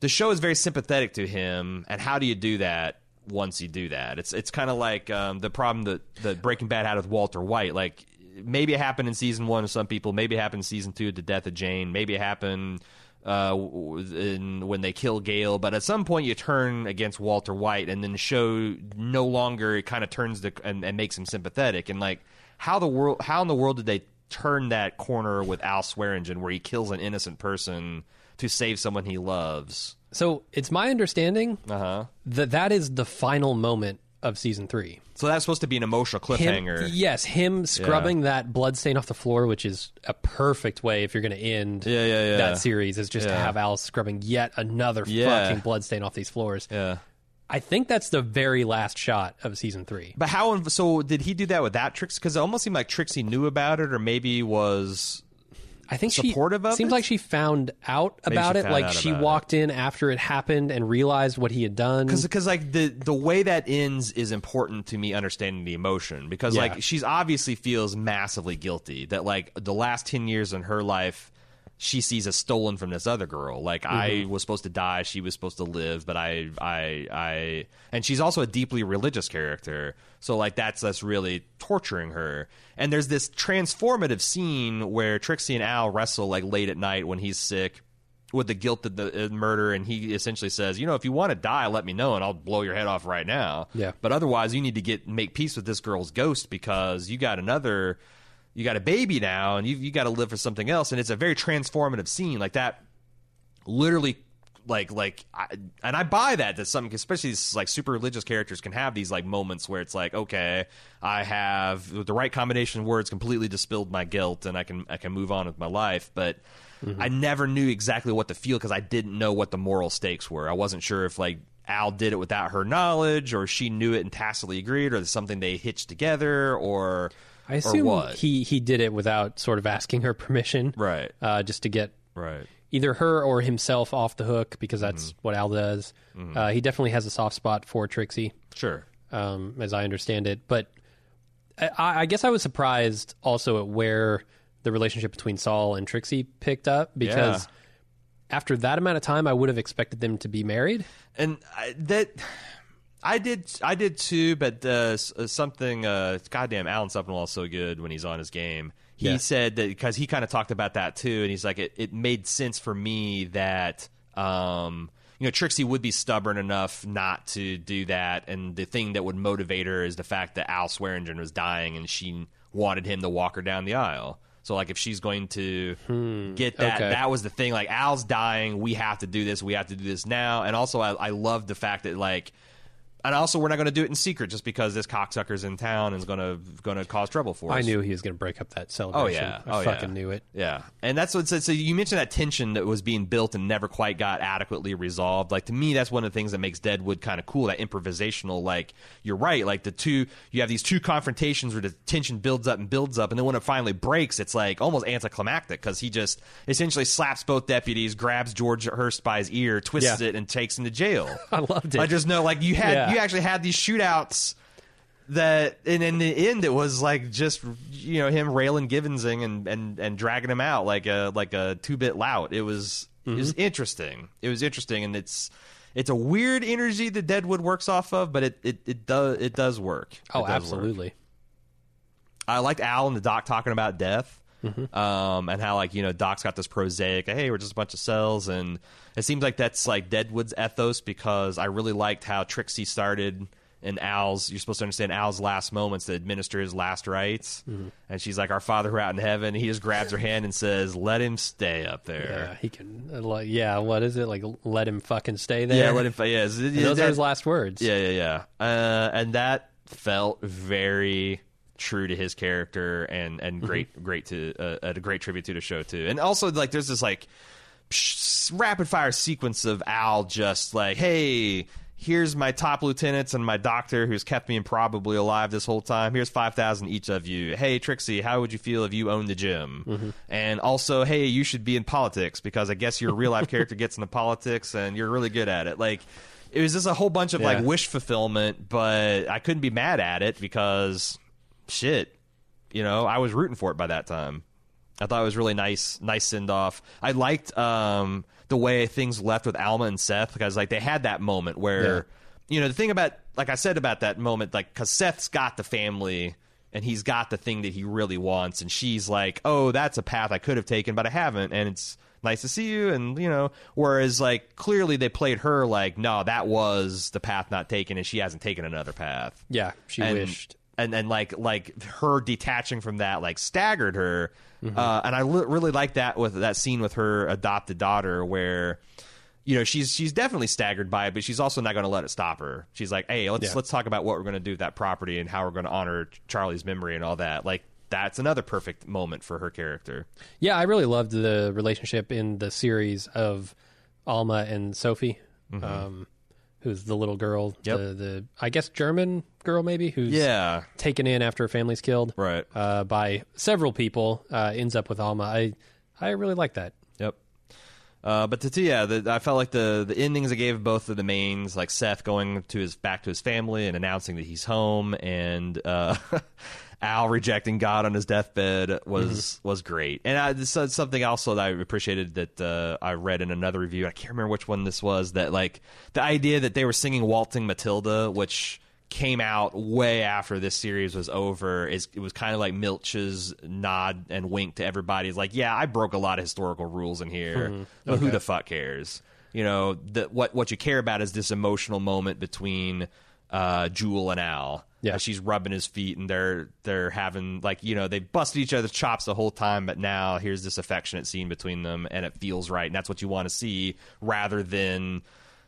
Speaker 1: the show is very sympathetic to him, and how do you do that once you do that? It's it's kind of like um, the problem that that Breaking Bad had with Walter White. Like maybe it happened in season one to some people, maybe it happened in season two, the death of Jane, maybe it happened uh, in when they kill Gale. But at some point, you turn against Walter White, and then the show no longer it kind of turns the and, and makes him sympathetic. And like how the world, how in the world did they turn that corner with Al Swearengen, where he kills an innocent person to save someone he loves?
Speaker 2: So it's my understanding
Speaker 1: Uh huh.
Speaker 2: that that is the final moment of season three.
Speaker 1: So that's supposed to be an emotional
Speaker 2: Him,
Speaker 1: cliffhanger.
Speaker 2: yes, him scrubbing that blood stain off the floor, which is a perfect way if you're going to end
Speaker 1: Yeah, yeah, yeah.
Speaker 2: that series, is just to
Speaker 1: Yeah.
Speaker 2: have Al scrubbing yet another
Speaker 1: Yeah.
Speaker 2: fucking blood stain off these floors.
Speaker 1: Yeah.
Speaker 2: I think that's the very last shot of season three.
Speaker 1: But how? So did he do that with that Trixie? Because it almost seemed like Trixie knew about it, or maybe was.
Speaker 2: I think
Speaker 1: Supportive
Speaker 2: she
Speaker 1: of
Speaker 2: seems
Speaker 1: it?
Speaker 2: like she found out about it. Like she walked in after it happened and realized what he had done.
Speaker 1: because like the the way that ends is important to me understanding the emotion because
Speaker 2: Yeah.
Speaker 1: like she's obviously feels massively guilty that like the last 10 years in her life she sees as stolen from this other girl like i
Speaker 2: Mm-hmm.
Speaker 1: was supposed to die she was supposed to live but i i i and she's also a deeply religious character so like that's that's really torturing her and there's this transformative scene where trixie and al wrestle like late at night when he's sick with the guilt of the uh, murder, and he essentially says, "You know, if you want to die, let me know, and I'll blow your head off right now.
Speaker 2: Yeah.
Speaker 1: But otherwise, you need to get make peace with this girl's ghost because you got another, you got a baby now, and you you got to live for something else. And it's a very transformative scene, like that. Literally, like like, I, and I buy that that some, especially these like super religious characters, can have these like moments where it's like, okay, I have with the right combination of words completely dispelled my guilt, and I can I can move on with my life, but. Mm-hmm. I never knew exactly what to feel because I didn't know what the moral stakes were. I wasn't sure if like Al did it without her knowledge, or she knew it and tacitly agreed, or something they hitched together, or
Speaker 2: I assume he he did it without sort of asking her permission,
Speaker 1: right,
Speaker 2: uh, just to get
Speaker 1: right,
Speaker 2: either her or himself off the hook because that's
Speaker 1: Mm-hmm.
Speaker 2: what Al does. Uh, he definitely has a soft spot for Trixie,
Speaker 1: sure,
Speaker 2: um, as I understand it. But I, I guess I was surprised also at where the relationship between Saul and Trixie picked up because after that amount of time, I would have expected them to be married.
Speaker 1: and I, that. I did, I did too, but uh, something. Uh, goddamn, Alan Sepinwall is so good when he's on his game. He
Speaker 2: Yeah.
Speaker 1: said that because he kind of talked about that too, and he's like, it, it made sense for me that um, you know Trixie would be stubborn enough not to do that, and the thing that would motivate her is the fact that Al Swearengen was dying, and she wanted him to walk her down the aisle. So like, if she's going to get that,
Speaker 2: okay.
Speaker 1: that was the thing. Like, Al's dying, we have to do this, we have to do this now, and also I, I love the fact that like. And also, we're not going to do it in secret just because this cocksucker's in town and is going to going to cause trouble for us.
Speaker 2: I knew he was going to break up that celebration.
Speaker 1: Oh yeah.
Speaker 2: I
Speaker 1: Oh,
Speaker 2: fucking
Speaker 1: yeah.
Speaker 2: knew it.
Speaker 1: Yeah, and that's what. So, so you mentioned that tension that was being built and never quite got adequately resolved. Like to me, that's one of the things that makes Deadwood kind of cool. That improvisational. Like you're right. Like the two, you have these two confrontations where the tension builds up and builds up, and then when it finally breaks, it's like almost anticlimactic because he just essentially slaps both deputies, grabs George Hearst by his ear, twists
Speaker 2: Yeah.
Speaker 1: it, and takes him to jail.
Speaker 2: I loved it.
Speaker 1: I just know, like you had,
Speaker 2: Yeah.
Speaker 1: You actually had these shootouts that and in the end it was like just you know him railing Givensing and and and dragging him out like a like a two bit lout. It was it was mm-hmm. interesting. It was interesting, and it's it's a weird energy that Deadwood works off of, but it it, it does it does work.
Speaker 2: Oh,
Speaker 1: does work.
Speaker 2: absolutely.
Speaker 1: I liked Al and the Doc talking about death, um, and how like you know Doc's got this prosaic, hey, we're just a bunch of cells, and it seems like that's like Deadwood's ethos because I really liked how Trixie started in Al's. You're supposed to understand Al's last moments to administer his last rites, and she's like, "Our Father who out in heaven." He just grabs her hand and says, "Let him stay up there."
Speaker 2: Yeah, he can. uh, Like, yeah, what is it? Like, let him fucking stay there.
Speaker 1: Yeah, let him. Yeah,
Speaker 2: And those are his last words.
Speaker 1: Yeah, yeah, yeah. Uh, and that felt very true to his character and and great great to uh, a great tribute to the show too. And also like there's this like psh, rapid fire sequence of Al just like, "Hey, here's my top lieutenants and my doctor who's kept me improbably alive this whole time. Here's 5,000 each of you. Hey, Trixie, how would you feel if you owned the Gem? And also, hey, you should be in politics because I guess your real life character gets into politics and you're really good at it. Like, it was just a whole bunch of like wish fulfillment, but I couldn't be mad at it because shit, you know, I was rooting for it by that time. I thought it was really nice, nice send off. I liked um, the way things left with Alma and Seth because like they had that moment where,
Speaker 2: Yeah.
Speaker 1: you know, the thing about like I said about that moment, like because Seth's got the family and he's got the thing that he really wants, and she's like, oh, that's a path I could have taken, but I haven't, and it's nice to see you, and you know, whereas like clearly they played her like, no, that was the path not taken, and she hasn't taken another path
Speaker 2: Yeah, she
Speaker 1: and,
Speaker 2: wished.
Speaker 1: And and like like her detaching from that like staggered her.
Speaker 2: Mm-hmm.
Speaker 1: uh, and i li- really like that with that scene with her adopted daughter where you know she's she's definitely staggered by it but she's also not going to let it stop her. She's like hey let's
Speaker 2: Yeah.
Speaker 1: let's talk about what we're going to do with that property and how we're going to honor charlie's memory and all that. Like that's another perfect moment for her character.
Speaker 2: Yeah, I really loved the relationship in the series of Alma and Sophie, um, who's the little girl.
Speaker 1: Yep.
Speaker 2: the the I guess German girl maybe who's
Speaker 1: yeah
Speaker 2: taken in after her family's killed
Speaker 1: right
Speaker 2: uh, by several people, uh, ends up with Alma. I I really like that.
Speaker 1: Uh, but to, to- yeah, the, I felt like the the endings I gave both of the mains, like Seth going to his back to his family and announcing that he's home, and uh, Al rejecting God on his deathbed was was great. And I, this is something also that I appreciated that uh, I read in another review. I can't remember which one this was. That like the idea that they were singing "Waltzing Matilda," which came out way after this series was over is it was kind of like Milch's nod and wink to everybody. It's like, yeah, I broke a lot of historical rules in here, but who the fuck cares? You know, the, what what you care about is this emotional moment between uh, Jewel and Al.
Speaker 2: Yeah.
Speaker 1: she's rubbing his feet and they're they're having like you know they busted each other's chops the whole time, but now here's this affectionate scene between them and it feels right, and that's what you want to see rather than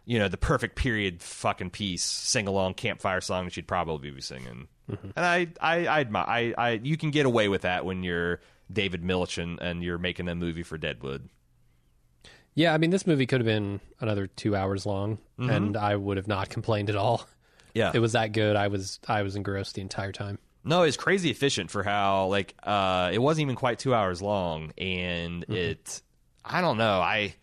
Speaker 1: you know the perfect period fucking piece sing along campfire song that she'd probably be singing. Mm-hmm. And I I I admire I, I you can get away with that when you're David Milch and, and you're making a movie for Deadwood.
Speaker 2: Yeah, I mean this movie could have been another two hours long, mm-hmm. and I would have not complained at all.
Speaker 1: Yeah,
Speaker 2: It was that good. I was I was engrossed the entire time.
Speaker 1: No, it's crazy efficient for how like uh it wasn't even quite two hours long, and mm-hmm. it I don't know I.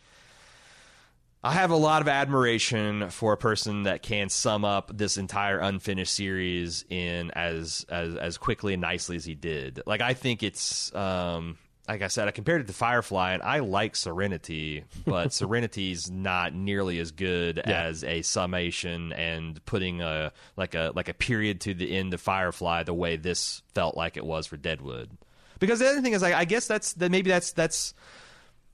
Speaker 1: I have a lot of admiration for a person that can sum up this entire unfinished series in as as as quickly and nicely as he did. Like I think it's um like I said, I compared it to Firefly, and I like Serenity, but Serenity's not nearly as good as a summation and putting a like a like a period to the end of Firefly the way this felt like it was for Deadwood. Because the other thing is, like, I guess that's that maybe that's that's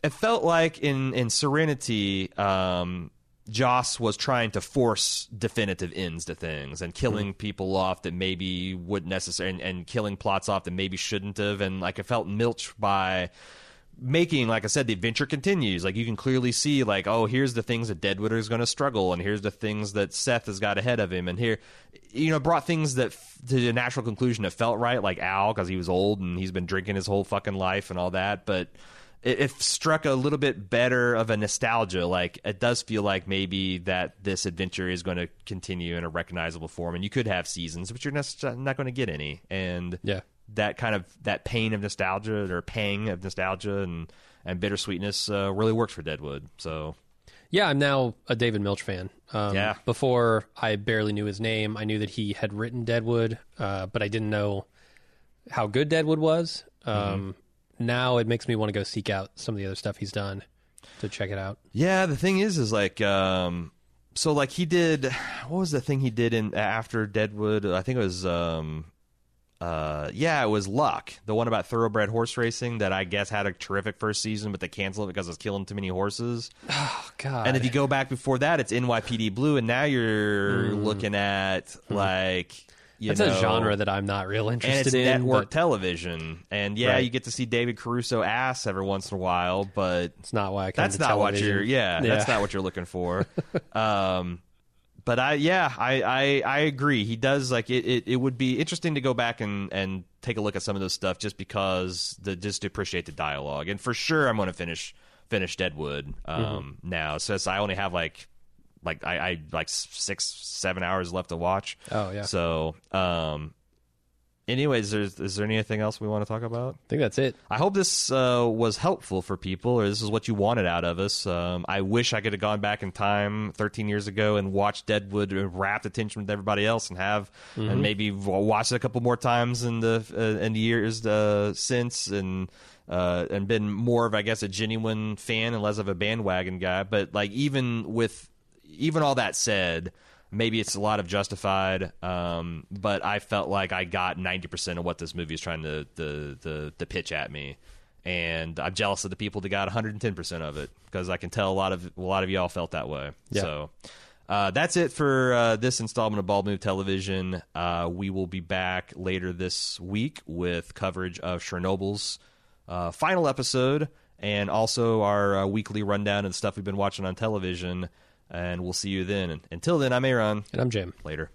Speaker 1: it felt like in in Serenity, um, Joss was trying to force definitive ends to things and killing people off that maybe wouldn't necessarily and, and killing plots off that maybe shouldn't have, and like it felt milch by making like i said the adventure continues. Like you can clearly see like oh here's the things that deadwood is going to struggle and here's the things that seth has got ahead of him. And here you know brought things that f- to a natural conclusion that felt right like al because he was old and he's been drinking his whole fucking life and all that. But it, it struck a little bit better of a nostalgia like it does feel like maybe that this adventure is going to continue in a recognizable form and you could have seasons but you're not, not going to get any and
Speaker 2: Yeah.
Speaker 1: that kind of that pain of nostalgia or pang of nostalgia and and bittersweetness uh, really works for Deadwood. So
Speaker 2: Yeah, I'm now a David Milch fan. Um,
Speaker 1: Yeah.
Speaker 2: Before, I barely knew his name. I knew that he had written Deadwood, uh, but I didn't know how good Deadwood was. Um, Now it makes me want to go seek out some of the other stuff he's done to check it out.
Speaker 1: Yeah, the thing is, is like, um, so like he did, what was the thing he did in after Deadwood? I think it was, um, uh, yeah, it was Luck, the one about thoroughbred horse racing that I guess had a terrific first season, but they canceled it because it was killing too many horses.
Speaker 2: Oh God!
Speaker 1: And if you go back before that, it's NYPD Blue, and now you're looking at like
Speaker 2: Mm. That's
Speaker 1: know,
Speaker 2: a genre that I'm not real interested
Speaker 1: it's
Speaker 2: in.
Speaker 1: network
Speaker 2: but
Speaker 1: television. And yeah,
Speaker 2: Right.
Speaker 1: you get to see David Caruso ass every once in a while, but
Speaker 2: it's not why I
Speaker 1: that's not what you're yeah, that's not what you're looking for um but i yeah I, I i agree he does like it, it it would be interesting to go back and and take a look at some of this stuff just because the just to appreciate the dialogue and for sure i'm going to finish finish deadwood um
Speaker 2: Mm-hmm.
Speaker 1: now since i only have like like I, I like six seven hours left to watch
Speaker 2: Oh yeah,
Speaker 1: so um anyways there's is there anything else we want to talk about
Speaker 2: I think that's it.
Speaker 1: I hope this uh, was helpful for people, or this is what you wanted out of us. Um, I wish I could have gone back in time 13 years ago and watched Deadwood and wrapped attention with everybody else, and have and maybe watched it a couple more times in the uh, in the years uh, since, and uh, and been more of I guess a genuine fan and less of a bandwagon guy. But like even with even all that said, maybe it's a lot of justified. Um, but I felt like I got ninety percent of what this movie is trying to the the to pitch at me, and I'm jealous of the people that got one hundred and ten percent of it because I can tell a lot of a lot of y'all felt that way.
Speaker 2: Yeah.
Speaker 1: So. Uh, that's it for uh, this installment of Bald Move Television. Uh, we will be back later this week with coverage of Chernobyl's uh, final episode and also our uh, weekly rundown of the stuff we've been watching on television. And we'll see you then. And until then, I'm Aaron.
Speaker 2: And I'm Jim.
Speaker 1: Later.